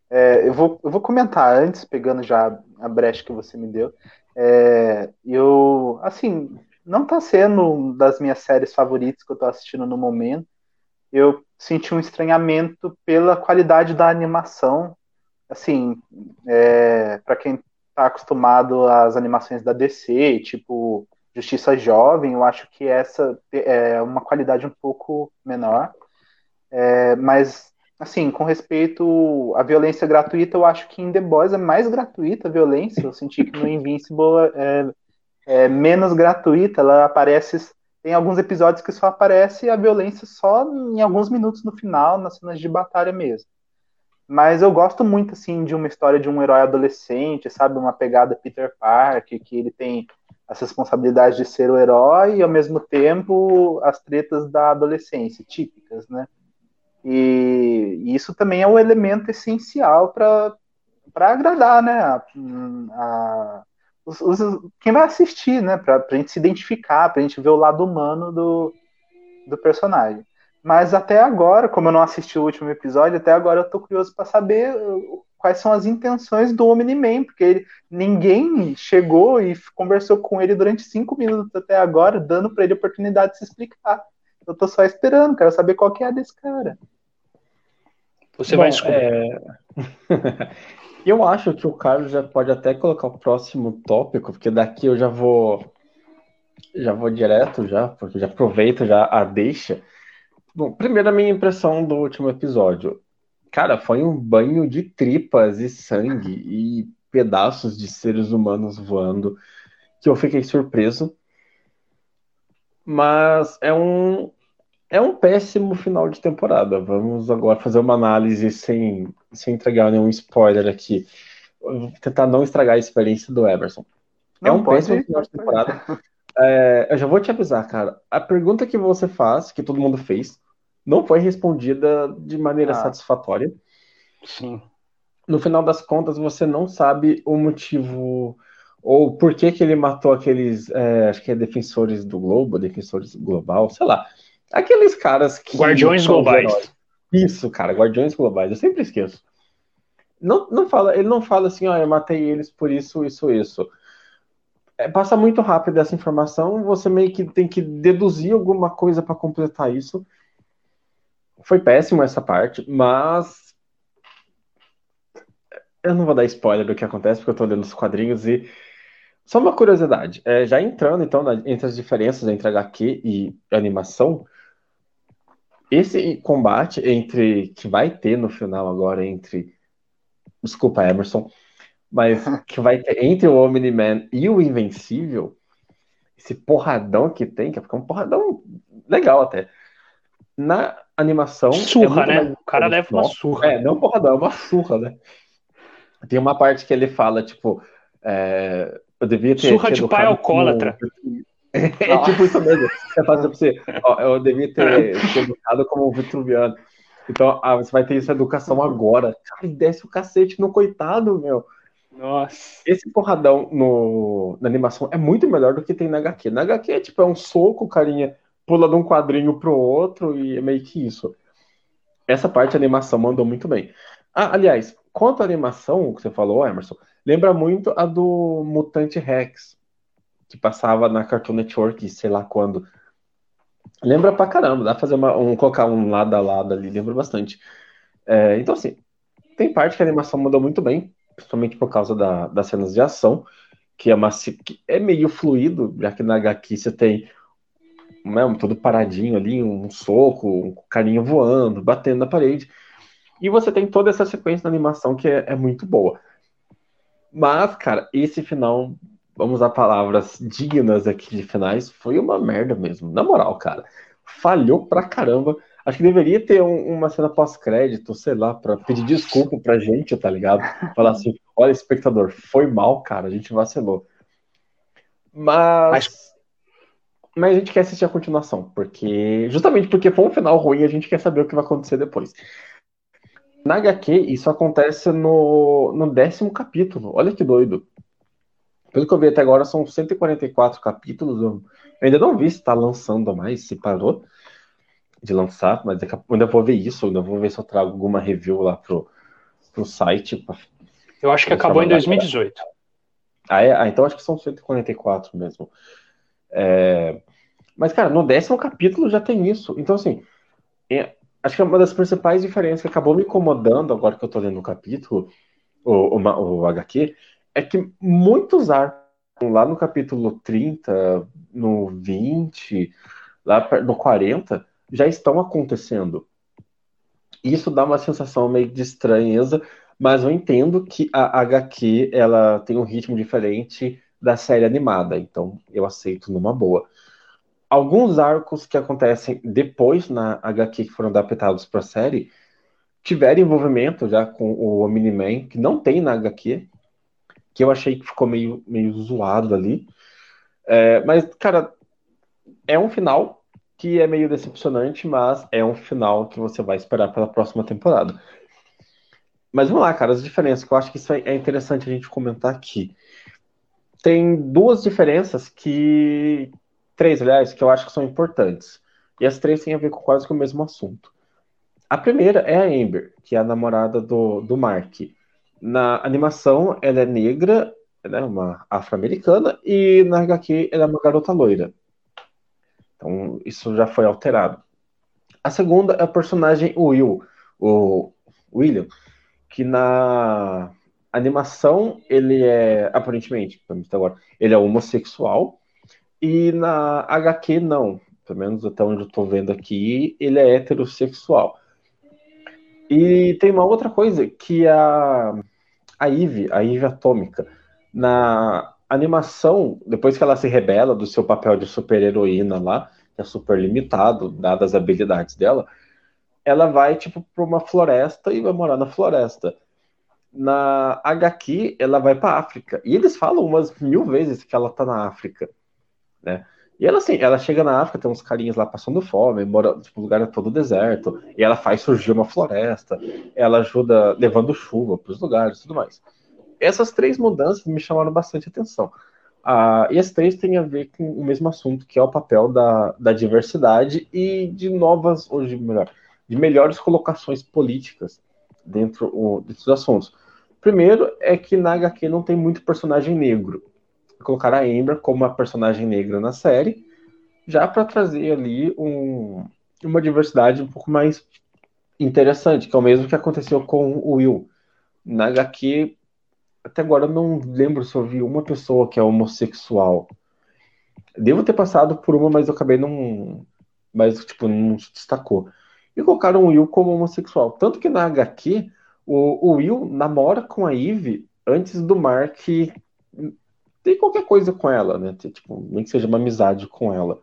É, eu, vou, eu vou comentar antes, pegando já a brecha que você me deu. É, eu, assim, não tá sendo das minhas séries favoritas que eu tô assistindo no momento. Eu senti um estranhamento pela qualidade da animação. Assim, é, para quem tá acostumado às animações da DC, tipo Justiça Jovem, eu acho que essa é uma qualidade um pouco menor. É, mas, assim, com respeito à violência gratuita, eu acho que em The Boys é mais gratuita a violência. Eu senti que no Invincible é, é menos gratuita. Ela aparece. Tem alguns episódios que só aparece a violência só em alguns minutos no final, nas cenas de batalha mesmo. Mas eu gosto muito, assim, de uma história de um herói adolescente, sabe? Uma pegada Peter Parker, que ele tem as responsabilidades de ser o herói e ao mesmo tempo as tretas da adolescência típicas, né? E, e isso também é um elemento essencial para agradar, né? A, a, os, os, quem vai assistir, né? Para a gente se identificar, para a gente ver o lado humano do, do personagem. Mas até agora, como eu não assisti o último episódio, até agora eu tô curioso para saber quais são as intenções do Omni-Man, porque ele, ninguém chegou e conversou com ele durante cinco minutos até agora, dando para ele a oportunidade de se explicar. Eu tô só esperando, quero saber qual que é a desse cara. Você Bom, vai descobrir. É... eu acho que o Carlos já pode até colocar o próximo tópico, porque daqui eu já vou já vou direto já, porque já aproveito já a deixa. Bom, primeiro a minha impressão do último episódio. Cara, foi um banho de tripas e sangue e pedaços de seres humanos voando que eu fiquei surpreso. Mas é um é um péssimo final de temporada. Vamos agora fazer uma análise sem, sem entregar nenhum spoiler aqui. Vou tentar não estragar a experiência do Everson. É não, é um péssimo ir, final de temporada. É, eu já vou te avisar, cara. A pergunta que você faz, que todo mundo fez, não foi respondida de maneira ah. satisfatória. Sim. No final das contas, você não sabe o motivo ou por que, que ele matou aqueles, é, acho que é defensores do globo, defensores global, sei lá. Aqueles caras que. Guardiões globais. Isso, cara, guardiões globais, eu sempre esqueço. Não, não fala, ele não fala assim, ó, oh, eu matei eles por isso, isso, isso. É, passa muito rápido essa informação, você meio que tem que deduzir alguma coisa para completar isso. Foi péssimo essa parte, mas eu não vou dar spoiler do que acontece, porque eu tô lendo os quadrinhos e. Só uma curiosidade, é, já entrando então na, entre as diferenças entre HQ e animação, esse combate entre que vai ter no final agora entre desculpa Emerson, mas que vai ter entre o Omni-Man e o Invencível, esse porradão que tem, que é um porradão legal até. Na animação. Surra, é né? O cara leva uma surra. É, não porradão, é uma surra, né? Tem uma parte que ele fala, tipo, é, eu devia ter. Surra de pai alcoólatra. É tipo isso mesmo. Você fala pra você, ó, eu devia ter, ter educado como um vitruviano. Então, ah, você vai ter essa educação agora. Cara, desce o cacete no coitado, meu. Nossa. Esse porradão no, na animação é muito melhor do que tem na HQ. Na HQ é tipo, é um soco, carinha pula de um quadrinho pro outro e é meio que isso. Essa parte a animação mandou muito bem. Ah, aliás, quanto à animação que você falou, Emerson, lembra muito a do Mutante Rex, que passava na Cartoon Network, sei lá quando. Lembra pra caramba, dá pra fazer uma, um, colocar um lado a lado ali, lembra bastante. É, então, assim, tem parte que a animação mandou muito bem, principalmente por causa da, das cenas de ação, que é, uma, que é meio fluido, já que na HQ você tem né, todo paradinho ali, um soco, um carinha voando, batendo na parede. E você tem toda essa sequência da animação que é, é muito boa. Mas, cara, esse final, vamos usar palavras dignas aqui de finais, foi uma merda mesmo. Na moral, cara. Falhou pra caramba. Acho que deveria ter um, uma cena pós-crédito, sei lá, pra pedir desculpa pra gente, tá ligado? Falar assim, olha, espectador, foi mal, cara, a gente vacilou. Mas... Mas... Mas a gente quer assistir a continuação, porque justamente porque foi um final ruim, a gente quer saber o que vai acontecer depois. Na HQ, isso acontece no, no décimo capítulo. Olha que doido. Pelo que eu vi até agora, são 144 capítulos. Eu ainda não vi se está lançando mais, se parou de lançar, mas daqui a pouco ainda vou ver isso. Ainda vou ver se eu trago alguma review lá pro, pro site. Pra, eu acho que acabou em 2018. Ah, é? ah, então acho que são 144 mesmo. É... Mas, cara, no décimo capítulo já tem isso. Então, assim, é, acho que é uma das principais diferenças que acabou me incomodando agora que eu tô lendo o capítulo, o, o, o HQ, é que muitos arcos lá no capítulo 30, no 20, lá no 40, já estão acontecendo. Isso dá uma sensação meio de estranheza, mas eu entendo que a HQ ela tem um ritmo diferente da série animada, então eu aceito numa boa alguns arcos que acontecem depois na HQ que foram adaptados para a série tiveram envolvimento já com o Omni-Man, que não tem na HQ, que eu achei que ficou meio, meio zoado ali. É, mas, cara, é um final que é meio decepcionante, mas é um final que você vai esperar pela próxima temporada. Mas vamos lá, cara, as diferenças, que eu acho que isso é interessante a gente comentar aqui. Tem duas diferenças que, três, aliás, que eu acho que são importantes. E as três têm a ver com quase que o mesmo assunto. A primeira é a Amber, que é a namorada do, do Mark. Na animação, ela é negra, é uma afro-americana, e na HQ, ela é uma garota loira. Então, isso já foi alterado. A segunda é o personagem Will, o William, que na animação ele é, aparentemente, agora, ele é homossexual, e na HQ, não. Pelo menos até onde eu tô vendo aqui, ele é heterossexual. E tem uma outra coisa, que a, a Eve, a Eve Atômica, na animação, depois que ela se rebela do seu papel de super-heroína lá, que é super limitado, dadas as habilidades dela, ela vai, tipo, para uma floresta e vai morar na floresta. Na HQ, ela vai para África. E eles falam umas mil vezes que ela tá na África né? E ela, assim, ela chega na África, tem uns carinhas lá passando fome, mora, tipo, o lugar é todo deserto, e ela faz surgir uma floresta, ela ajuda levando chuva para os lugares tudo mais. Essas três mudanças me chamaram bastante atenção. Ah, e as três têm a ver com o mesmo assunto, que é o papel da, da diversidade e de novas, hoje melhor, de melhores colocações políticas dentro o, desses assuntos. Primeiro é que na HQ não tem muito personagem negro colocar a Amber como uma personagem negra na série, já para trazer ali um, uma diversidade um pouco mais interessante, que é o mesmo que aconteceu com o Will. Na HQ, até agora eu não lembro se eu vi uma pessoa que é homossexual. Devo ter passado por uma, mas eu acabei não. Mas, tipo, não se destacou. E colocaram o Will como homossexual. Tanto que na HQ, o, o Will namora com a Eve antes do Mark tem qualquer coisa com ela, né? Tipo, nem que seja uma amizade com ela.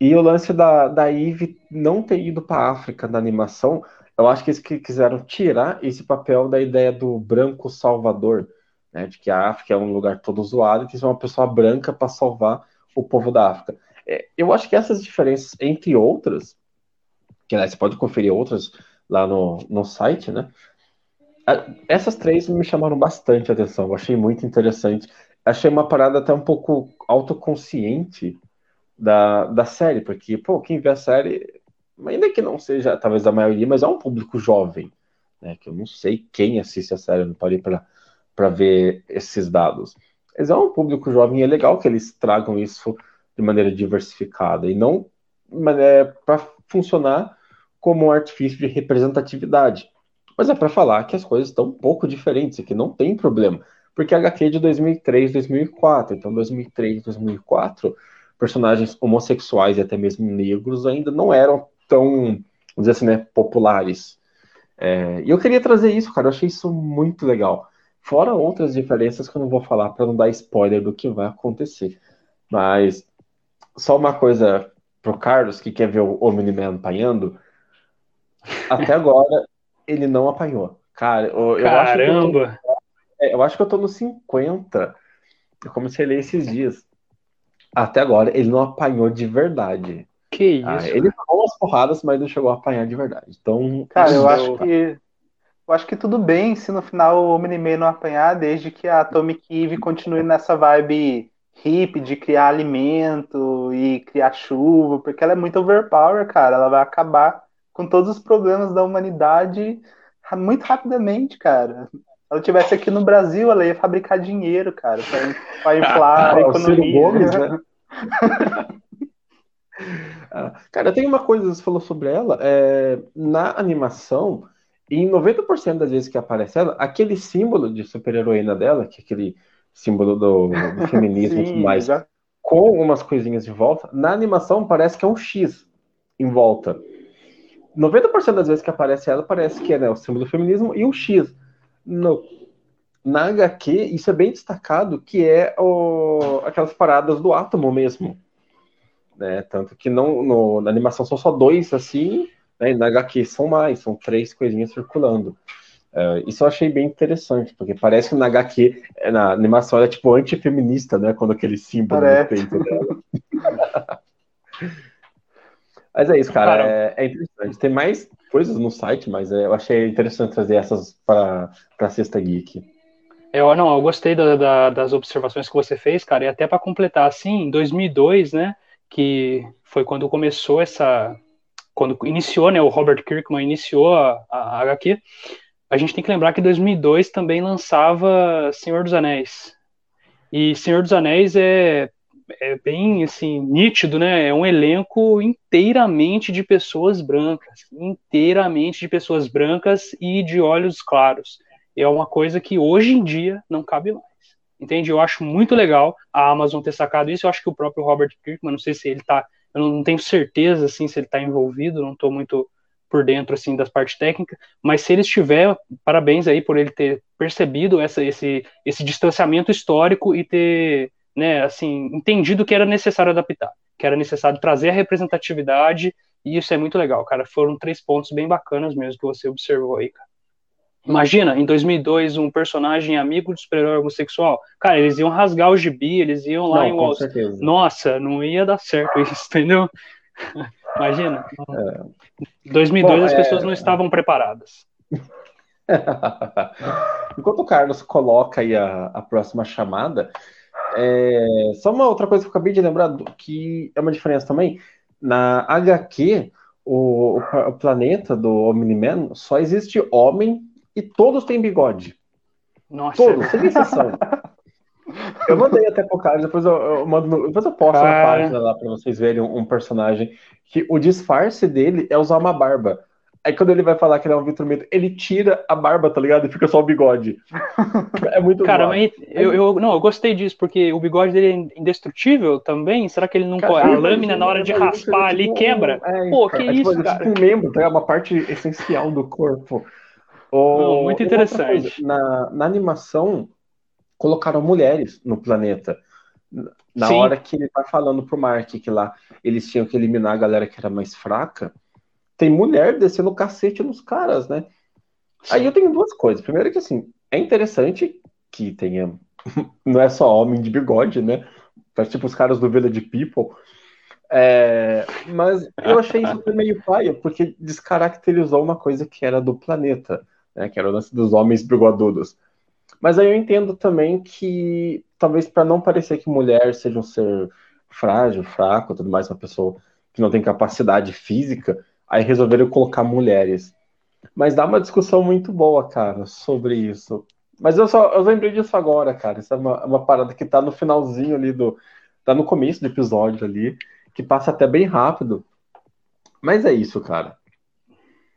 E o lance da, da Eve não ter ido para África na animação, eu acho que eles quiseram tirar esse papel da ideia do branco salvador, né? De que a África é um lugar todo zoado e que é uma pessoa branca para salvar o povo da África. É, eu acho que essas diferenças, entre outras, que né, você pode conferir outras lá no, no site, né? Essas três me chamaram bastante atenção, eu achei muito interessante achei uma parada até um pouco autoconsciente da, da série, porque, pô, quem vê a série, ainda que não seja talvez a maioria, mas é um público jovem, né? Que eu não sei quem assiste a série, não parei para ver esses dados. Mas é um público jovem e é legal que eles tragam isso de maneira diversificada e não é para funcionar como um artifício de representatividade. Mas é para falar que as coisas estão um pouco diferentes e que não tem problema porque a HQ é de 2003, 2004. Então, 2003, 2004, personagens homossexuais e até mesmo negros ainda não eram tão, vamos dizer assim, né, populares. É, e eu queria trazer isso, cara, eu achei isso muito legal. Fora outras diferenças que eu não vou falar para não dar spoiler do que vai acontecer. Mas só uma coisa pro Carlos que quer ver o Omni-Man apanhando. Até agora ele não apanhou. Cara, eu, eu! Acho eu, tô, é, eu acho que eu tô no 50. Eu comecei a ler esses dias. Até agora ele não apanhou de verdade. Que ah, isso? Ah, ele pegou umas porradas, mas não chegou a apanhar de verdade. Então, cara, eu acho que eu acho que tudo bem se no final o Omni-Man não apanhar, desde que a Atomic Eve continue nessa vibe hippie de criar alimento e criar chuva, porque ela é muito overpower, cara. Ela vai acabar com todos os problemas da humanidade muito rapidamente, cara. Se ela tivesse aqui no Brasil, ela ia fabricar dinheiro, cara, para inflar a economia. Gomes, né? Ah, cara, tem uma coisa que você falou sobre ela. É, na animação, em 90% das vezes que aparece ela, aquele símbolo de super-heroína dela, que é aquele símbolo do, do feminismo Sim, e tudo mais, já... com umas coisinhas de volta, na animação parece que é um X em volta. 90% das vezes que aparece ela, parece que é né, o símbolo do feminismo e um X. No, na HQ, isso é bem destacado, que é o, aquelas paradas do átomo mesmo. Né? Tanto que não, no, na animação são só dois assim, né? Na HQ são mais, são três coisinhas circulando. Uh, isso eu achei bem interessante, porque parece que na HQ, é, na animação, é tipo antifeminista, né? Quando aquele símbolo parece. no peito dela. mas é isso, cara. É, é, interessante. Tem mais coisas no site, mas é, eu achei interessante trazer essas para a Sexta Geek. Eu, não, eu gostei da, da, das observações que você fez, cara, e até para completar, assim, em 2002, né, que foi quando começou essa, quando iniciou, né, o Robert Kirkman iniciou a, a HQ, a gente tem que lembrar que 2002 também lançava Senhor dos Anéis. E Senhor dos Anéis é, é bem assim nítido, né? É um elenco inteiramente de pessoas brancas, inteiramente de pessoas brancas e de olhos claros. É uma coisa que hoje em dia não cabe mais. Entende? Eu acho muito legal a Amazon ter sacado isso. Eu acho que o próprio Robert Kirkman, não sei se ele está eu não tenho certeza assim se ele está envolvido, não estou muito por dentro assim das partes técnicas, mas se ele estiver, parabéns aí por ele ter percebido essa, esse, esse distanciamento histórico e ter, né, assim, entendido que era necessário adaptar, que era necessário trazer a representatividade, e isso é muito legal, cara. Foram três pontos bem bacanas mesmo que você observou aí, cara. Imagina, em 2002, um personagem amigo de super-herói homossexual. Cara, eles iam rasgar o gibi, eles iam lá não, em Wall Street. Nossa, não ia dar certo isso, entendeu? Imagina. Em é. 2002 Bom, as pessoas é... não estavam preparadas. Enquanto o Carlos coloca aí a, a próxima chamada, é... só uma outra coisa que eu acabei de lembrar, que é uma diferença também. Na HQ, o, o planeta do Omni-Man só existe homem e todos têm bigode. Nossa. Todos, sem exceção. Eu mandei até pro cara, depois eu, eu mando, depois eu posto cara... na página lá pra vocês verem um, um, personagem que o disfarce dele é usar uma barba. Aí quando ele vai falar que ele é um Vitor Mito, ele tira a barba, tá ligado? E fica só o bigode. É muito Cara, mas eu, eu, não, eu gostei disso, porque o bigode dele é indestrutível também. Será que ele não. Cara, a lâmina, na hora de raspar ali, tipo, quebra? É, Pô, que é, isso, tipo, cara? Tipo um membro, tá? Uma parte essencial do corpo. Não, muito interessante. Na, na animação, colocaram mulheres no planeta. Na Sim. hora que ele vai falando pro Mark que lá eles tinham que eliminar a galera que era mais fraca, tem mulher descendo o cacete nos caras, né? Sim. Aí eu tenho duas coisas. Primeiro que assim, é interessante que tenha. Não é só homem de bigode, né? Faz tipo os caras do Village People. É, mas eu achei isso meio paia, porque descaracterizou uma coisa que era do planeta né, que era o lance dos homens bigodudos. Mas aí eu entendo também que, talvez para não parecer que mulher seja um ser frágil, fraco, tudo mais, uma pessoa que não tem capacidade física, aí resolveram colocar mulheres. Mas dá uma discussão muito boa, cara, sobre isso. Mas eu só eu lembrei disso agora, cara. Isso é uma, uma parada que tá no finalzinho ali do. tá no começo do episódio ali, que passa até bem rápido. Mas é isso, cara.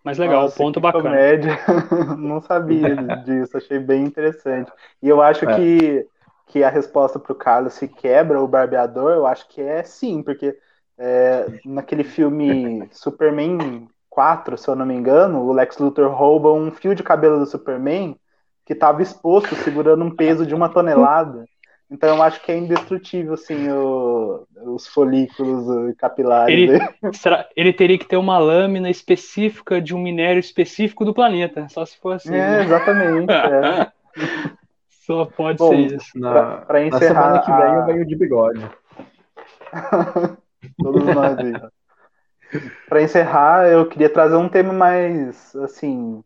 Mas legal, Nossa, ponto bacana. Comédia. Não sabia disso, achei bem interessante. E eu acho é. que, que a resposta para o Carlos se quebra o barbeador, eu acho que é sim, porque é, naquele filme Superman 4, se eu não me engano, o Lex Luthor rouba um fio de cabelo do Superman, que estava exposto, segurando um peso de uma tonelada. Então eu acho que é indestrutível, assim, o, os folículos capilares. Ele, será, ele teria que ter uma lâmina específica de um minério específico do planeta, só se for assim. É, né? exatamente. É. Só pode Bom, ser isso. Na, pra, encerrar, na semana que vem a... eu venho de bigode. Todos nós aí. Para encerrar, eu queria trazer um tema mais, assim,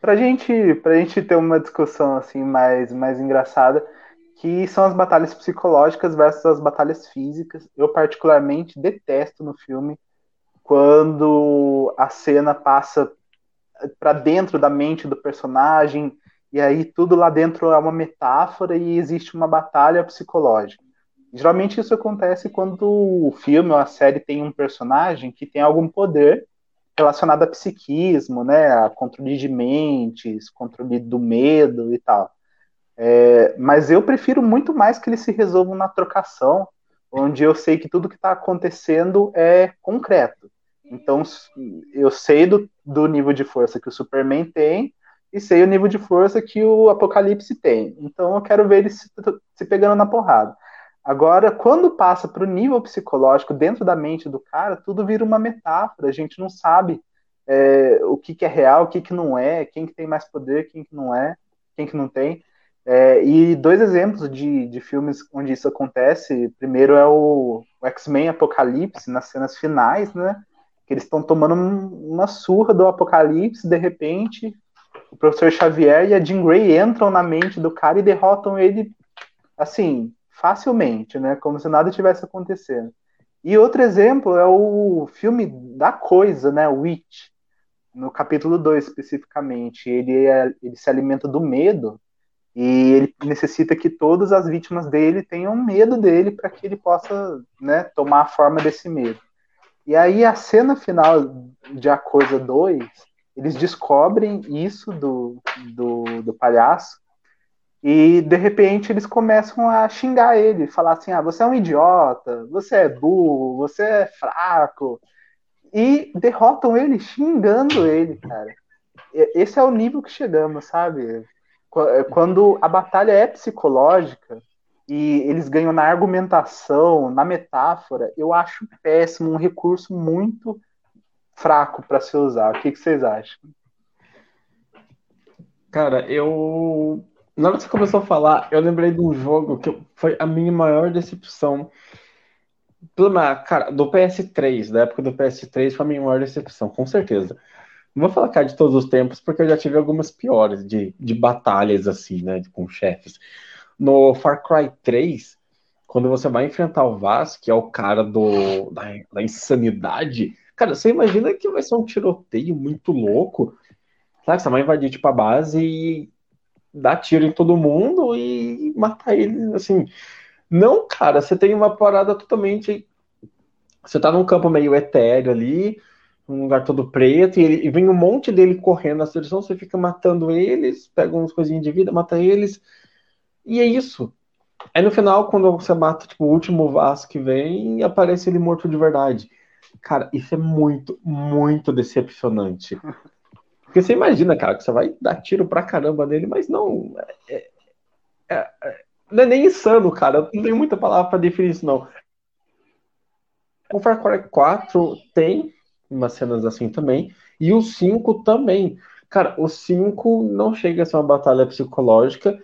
pra gente, pra gente ter uma discussão assim mais, mais engraçada, que são as batalhas psicológicas versus as batalhas físicas. Eu particularmente detesto no filme quando a cena passa para dentro da mente do personagem e aí tudo lá dentro é uma metáfora e existe uma batalha psicológica. Geralmente isso acontece quando o filme ou a série tem um personagem que tem algum poder relacionado a psiquismo, né, a controle de mentes, controle do medo e tal. É, mas eu prefiro muito mais que eles se resolvam na trocação, onde eu sei que tudo que está acontecendo é concreto. Então eu sei do, do nível de força que o Superman tem e sei o nível de força que o Apocalipse tem. Então eu quero ver eles se, se pegando na porrada. Agora, quando passa para o nível psicológico dentro da mente do cara, tudo vira uma metáfora. A gente não sabe é, o que, que, é real, o que, que não é, quem que tem mais poder, quem que não é, quem que não tem. É, e dois exemplos de, de filmes onde isso acontece. Primeiro é o, o X-Men Apocalipse, nas cenas finais, né? Que eles estão tomando uma surra do Apocalipse, de repente, o professor Xavier e a Jean Grey entram na mente do cara e derrotam ele, assim, facilmente, né? Como se nada tivesse acontecendo. E outro exemplo é o filme da coisa, né? Witch, no capítulo 2 especificamente. Ele, é, ele se alimenta do medo e ele necessita que todas as vítimas dele tenham medo dele para que ele possa né, tomar a forma desse medo. E aí a cena final de A Coisa 2, eles descobrem isso do, do, do palhaço e de repente eles começam a xingar ele, falar assim: ah, você é um idiota, você é burro, você é fraco. E derrotam ele xingando ele, cara. Esse é o nível que chegamos, sabe? É, quando a batalha é psicológica e eles ganham na argumentação, na metáfora, eu acho péssimo, um recurso muito fraco para se usar. O que, que vocês acham? Cara, eu na hora que você começou a falar, eu lembrei de um jogo que foi a minha maior decepção. Cara, do PS3, da época do PS3, foi a minha maior decepção, com certeza. Não vou falar cara de todos os tempos, porque eu já tive algumas piores de, de batalhas assim, né, com chefes. No Far Cry 3, quando você vai enfrentar o Vaz, que é o cara do, da, da insanidade, cara, você imagina que vai ser um tiroteio muito louco. Sabe, você vai invadir tipo, a base e dar tiro em todo mundo e matar ele, assim. Não, cara, você tem uma parada totalmente. Você tá num campo meio etéreo ali, um lugar todo preto, e, ele, e vem um monte dele correndo na direção, você fica matando eles, pega umas coisinhas de vida, mata eles, e é isso. Aí no final, quando você mata tipo, o último vaso que vem, aparece ele morto de verdade. Cara, isso é muito, muito decepcionante. Porque você imagina, cara, que você vai dar tiro pra caramba nele, mas não. É, é, é, não é nem insano, cara. Não tenho muita palavra pra definir isso, não. O Far Cry 4 tem umas cenas assim também. E o 5 também. Cara, o 5 não chega a ser uma batalha psicológica,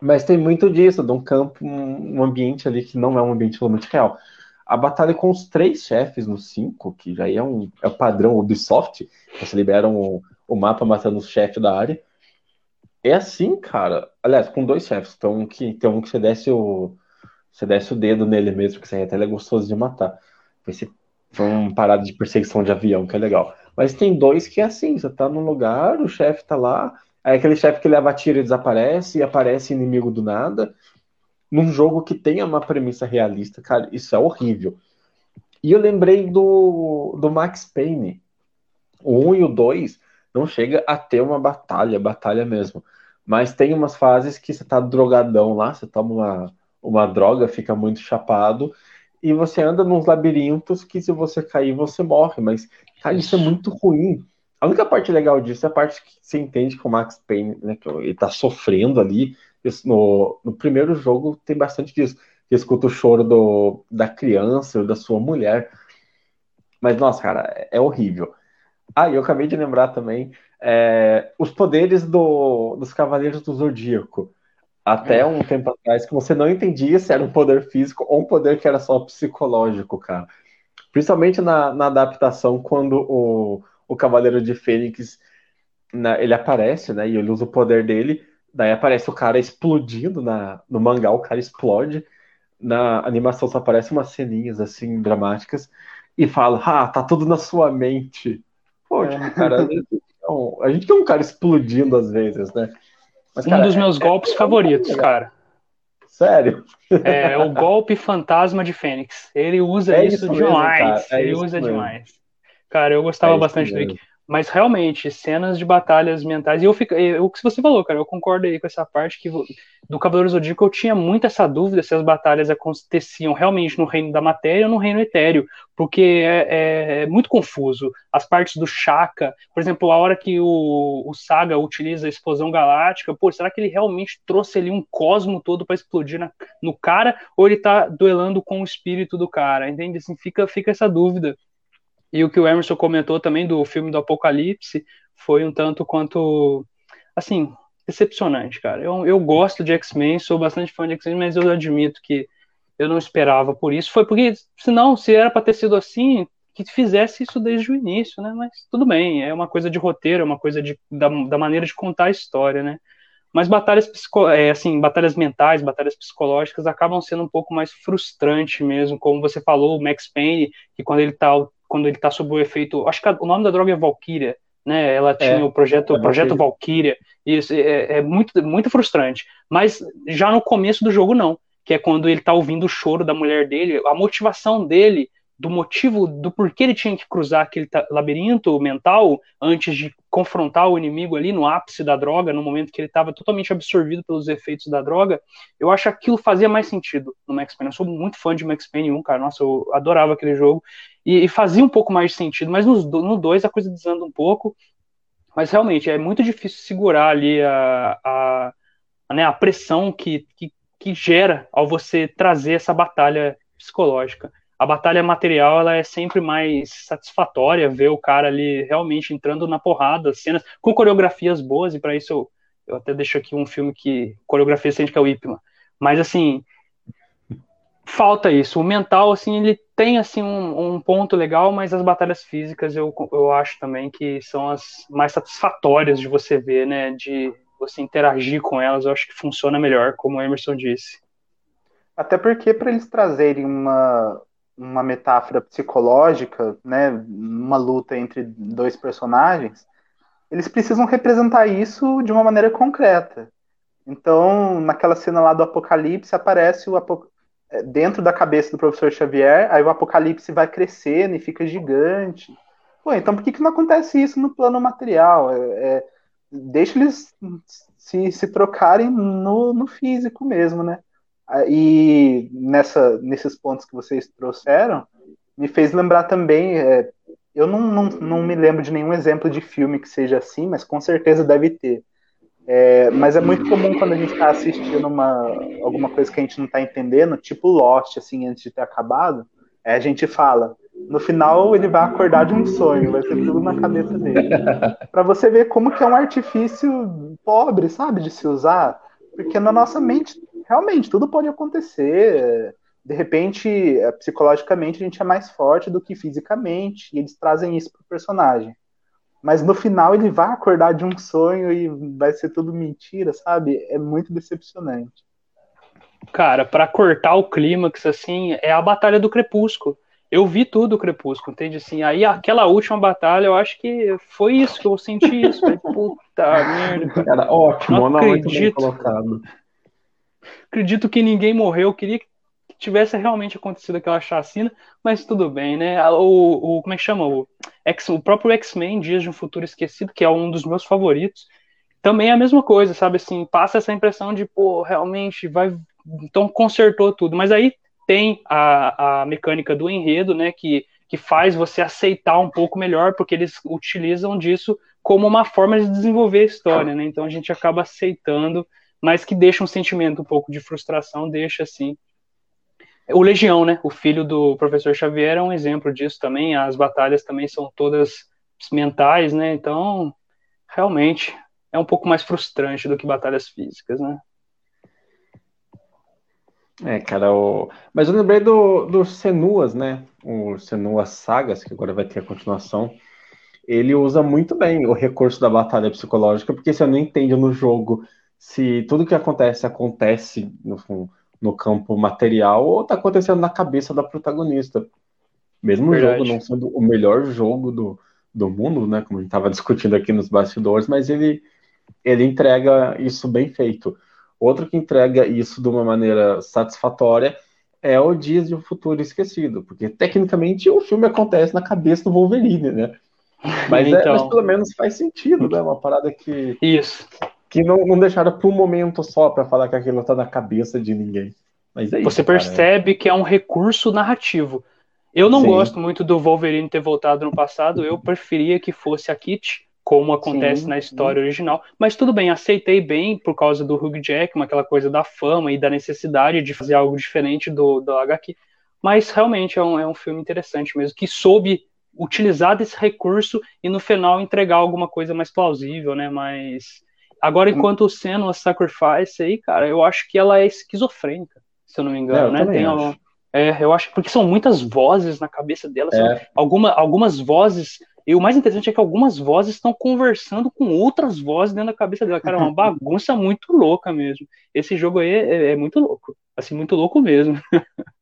mas tem muito disso, de um campo, um ambiente ali que não é um ambiente totalmente real a batalha com os três chefes no 5, que já é um é o padrão Ubisoft, você libera um, o mapa matando os chefes da área. É assim, cara. Aliás, com dois chefes. Então, que, tem um que você desce o. Você desce o dedo nele mesmo, que você até ele é gostoso de matar. Foi uma parada de perseguição de avião, que é legal. Mas tem dois que é assim, você tá num lugar, o chefe tá lá, aí aquele chefe que leva tiro e desaparece, e aparece inimigo do nada num jogo que tenha uma premissa realista, cara, isso é horrível. E eu lembrei do, do Max Payne. O 1 e o 2 não chega a ter uma batalha, batalha mesmo. Mas tem umas fases que você tá drogadão lá, você toma uma, uma droga, fica muito chapado, e você anda nos labirintos que se você cair, você morre. Mas, cara, isso é muito ruim. A única parte legal disso é a parte que você entende que o Max Payne, né, que ele tá sofrendo ali. Isso no, no primeiro jogo tem bastante disso. Você escuta o choro do, da criança ou da sua mulher. Mas, nossa, cara, é, é horrível. Ah, e eu acabei de lembrar também é, os poderes do, dos Cavaleiros do Zodíaco. Até um tempo atrás, que você não entendia se era um poder físico ou um poder que era só psicológico, cara. Principalmente na, na adaptação, quando o, o Cavaleiro de Fênix na, ele aparece, né? E ele usa o poder dele. Daí aparece o cara explodindo na, no mangá, o cara explode. Na animação só aparecem umas ceninhas assim dramáticas e fala: Ah, tá tudo na sua mente. Pô, é. tipo, cara, a gente tem um cara explodindo às vezes, né? Mas, cara, um dos meus é, golpes é, favoritos, cara. Sério? É, é, o golpe fantasma de Fênix. Ele usa é isso, isso demais. É Ele usa mesmo. demais. Cara, eu gostava é bastante do mas realmente, cenas de batalhas mentais. E eu fico. O que você falou, cara, eu concordo aí com essa parte que do Cavaleiro Zodíaco eu tinha muito essa dúvida se as batalhas aconteciam realmente no reino da matéria ou no reino etéreo, porque é, é, é muito confuso. As partes do Shaka, por exemplo, a hora que o, o Saga utiliza a explosão galáctica, pô, será que ele realmente trouxe ali um cosmo todo para explodir na, no cara, ou ele tá duelando com o espírito do cara? Entende? Assim, fica, fica essa dúvida. E o que o Emerson comentou também do filme do Apocalipse foi um tanto quanto, assim, decepcionante, cara. Eu, eu gosto de X-Men, sou bastante fã de X-Men, mas eu admito que eu não esperava por isso. Foi porque, senão, se era para ter sido assim, que fizesse isso desde o início, né? Mas tudo bem, é uma coisa de roteiro, é uma coisa de, da, da maneira de contar a história, né? Mas batalhas, é, assim, batalhas mentais, batalhas psicológicas acabam sendo um pouco mais frustrante mesmo, como você falou, o Max Payne, que quando ele tá quando ele está sob o efeito. Acho que o nome da droga é Valkyria, né? Ela tinha é, o projeto, é projeto Valkyria. Isso é, é, muito, muito frustrante. Mas já no começo do jogo, não. Que é quando ele está ouvindo o choro da mulher dele, a motivação dele do motivo do porquê ele tinha que cruzar aquele labirinto mental antes de confrontar o inimigo ali no ápice da droga, no momento que ele estava totalmente absorvido pelos efeitos da droga, eu acho que aquilo fazia mais sentido no Max Payne. Eu sou muito fã de Max Payne 1, cara, nossa, eu adorava aquele jogo, e, e fazia um pouco mais de sentido, mas no, no 2 a coisa desanda um pouco, mas realmente é muito difícil segurar ali a, a, a, né, a pressão que, que, que gera ao você trazer essa batalha psicológica a batalha material ela é sempre mais satisfatória ver o cara ali realmente entrando na porrada, cenas com coreografias boas, e para isso eu, eu até deixo aqui um filme que coreografia sente que é o Ipman. Mas assim, falta isso. O mental, assim, ele tem assim um, um, ponto legal, mas as batalhas físicas eu, eu acho também que são as mais satisfatórias de você ver, né? De você interagir com elas, eu acho que funciona melhor, como o Emerson disse. Até porque para eles trazerem uma, uma metáfora psicológica, né, uma luta entre dois personagens, eles precisam representar isso de uma maneira concreta. Então, naquela cena lá do Apocalipse, aparece o é, dentro da cabeça do professor Xavier, aí o Apocalipse vai crescendo e fica gigante. Pô, então por que, que não acontece isso no plano material? É, é, deixa eles se, se trocarem no, no físico mesmo, né? E nessa, nesses pontos que vocês trouxeram, me fez lembrar também. É, eu não, não, não me lembro de nenhum exemplo de filme que seja assim, mas com certeza deve ter. É, mas é muito comum quando a gente está assistindo uma, alguma coisa que a gente não está entendendo, tipo Lost, assim, antes de ter acabado, é, a gente fala, no final ele vai acordar de um sonho, vai ser tudo na cabeça dele. para você ver como que é um artifício pobre, sabe, de se usar, porque na nossa mente realmente, tudo pode acontecer. De repente, é, psicologicamente, a gente é mais forte do que fisicamente, e eles trazem isso pro personagem. Mas no final ele vai acordar de um sonho e vai ser tudo mentira, sabe? É muito decepcionante. Cara, para cortar o clímax, assim, é a Batalha do Crepúsculo. Eu vi tudo o Crepúsculo, entende? Assim, aí aquela última batalha, eu acho que foi isso que eu senti isso. Falei, puta merda. Cara, ótimo, não, não acredito. Muito bem colocado acredito que ninguém morreu. Queria que tivesse realmente acontecido aquela chacina, mas tudo bem, né? O, o como é que chama? O, X, o próprio X-Men, Dias de um Futuro Esquecido, que é um dos meus favoritos, também é a mesma coisa, sabe? Assim, passa essa impressão de, pô, realmente vai. Então consertou tudo. Mas aí tem a, a mecânica do enredo, né? Que que faz você aceitar um pouco melhor, porque eles utilizam disso como uma forma de desenvolver a história, né? Então a gente acaba aceitando, mas que deixa um sentimento um pouco de frustração, deixa assim. O Legião, né? O filho do professor Xavier é um exemplo disso também. As batalhas também são todas mentais, né? Então, realmente é um pouco mais frustrante do que batalhas físicas, né? É, cara, o... mas eu lembrei do, do Senuas, né? O Senuas Sagas, que agora vai ter a continuação. Ele usa muito bem o recurso da batalha psicológica, porque você não entende no jogo se tudo que acontece acontece no, no campo material ou tá acontecendo na cabeça da protagonista. Mesmo Verdade. o jogo não sendo o melhor jogo do, do mundo, né? Como a gente estava discutindo aqui nos bastidores, mas ele, ele entrega isso bem feito. Outro que entrega isso de uma maneira satisfatória é o Dias de um Futuro Esquecido, porque tecnicamente o filme acontece na cabeça do Wolverine, né? Mas, então... é, mas então. pelo menos faz sentido, né? Uma parada que. Isso. Que não, não deixaram para um momento só para falar que aquilo tá na cabeça de ninguém. Mas é isso, Você percebe cara. que é um recurso narrativo. Eu não Sim. gosto muito do Wolverine ter voltado no passado, eu preferia que fosse a Kit, como acontece sim, na história original. Mas tudo bem, aceitei bem por causa do Hugh Jackman, aquela coisa da fama e da necessidade de fazer algo diferente do, do HQ. Mas realmente é um, é um filme interessante mesmo, que soube utilizar desse recurso e no final entregar alguma coisa mais plausível, né? Mas agora, enquanto o Senna Sacrifice aí, cara, eu acho que ela é esquizofrênica, se eu não me engano, é, né? Tem uma, é, eu acho porque são muitas vozes na cabeça dela, é. alguma, algumas vozes e o mais interessante é que algumas vozes estão conversando com outras vozes dentro da cabeça dela. Cara, é uma bagunça muito louca mesmo. Esse jogo aí é, é muito louco. Assim, muito louco mesmo.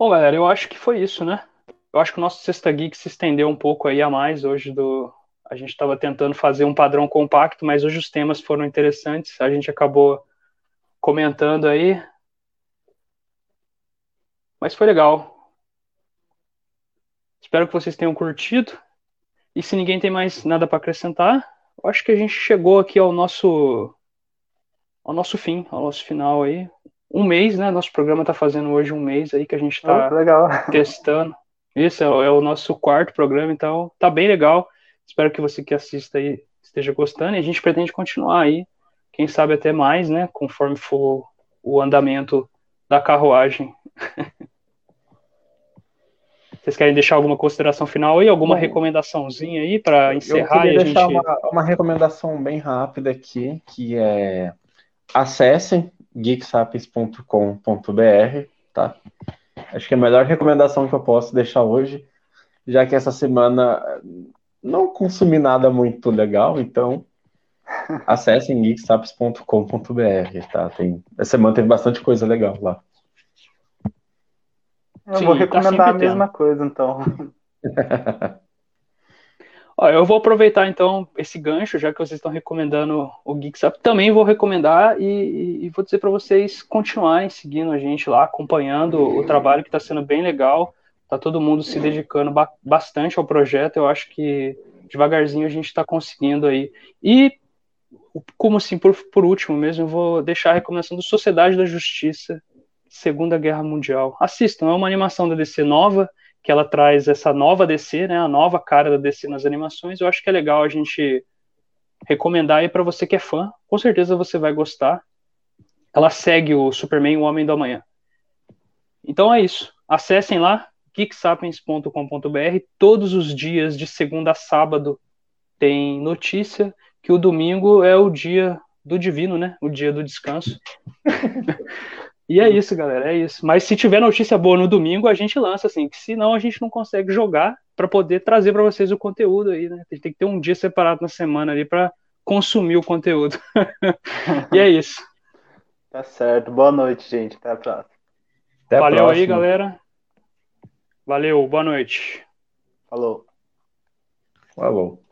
Bom, galera, eu acho que foi isso, né? Eu acho que o nosso Sexta Geek se estendeu um pouco aí a mais hoje do, a gente estava tentando fazer um padrão compacto, mas hoje os temas foram interessantes. A gente acabou comentando aí. Mas foi legal. Espero que vocês tenham curtido. E se ninguém tem mais nada para acrescentar, eu acho que a gente chegou aqui ao nosso ao nosso fim, ao nosso final aí. Um mês, né? Nosso programa está fazendo hoje um mês aí que a gente está oh, testando. Isso é, é, o nosso quarto programa, então tá bem legal. Espero que você que assista aí esteja gostando e a gente pretende continuar aí, quem sabe até mais, né, conforme for o andamento da carruagem. Vocês querem deixar alguma consideração final aí, alguma Bom, recomendaçãozinha aí para encerrar? Eu queria deixar gente... uma, uma recomendação bem rápida aqui, que é acessem geeksapiens.com.br, tá? Acho que é a melhor recomendação que eu posso deixar hoje, já que essa semana não consumi nada muito legal, então acessem geeksaps.com.br, tá? Tem, essa semana teve bastante coisa legal lá. Eu Sim, vou tá recomendar tá a mesma coisa, então. Ó, eu vou aproveitar então esse gancho, já que vocês estão recomendando o GeekSap, também vou recomendar e, e vou dizer para vocês continuarem seguindo a gente lá, acompanhando o trabalho que está sendo bem legal. Tá todo mundo se dedicando ba bastante ao projeto. Eu acho que devagarzinho a gente está conseguindo aí. E, como assim, por, por último mesmo, eu vou deixar a recomendação do Sociedade da Justiça, Segunda Guerra Mundial. Assistam, é uma animação da DC nova, que ela traz essa nova DC, né, a nova cara da DC nas animações. Eu acho que é legal a gente recomendar aí para você que é fã. Com certeza você vai gostar. Ela segue o Superman, o Homem do Amanhã. Então é isso. Acessem lá, geeksapiens.com.br. Todos os dias, de segunda a sábado, tem notícia que o domingo é o dia do divino, né? O dia do descanso. e é isso, galera, é isso. Mas se tiver notícia boa no domingo, a gente lança, assim, que senão a gente não consegue jogar para poder trazer para vocês o conteúdo aí, né? A gente tem que ter um dia separado na semana ali para consumir o conteúdo. e é isso. Tá certo. Boa noite, gente. Até a próxima. Até a Valeu próxima. aí, galera. Valeu, boa noite. Falou. Falou.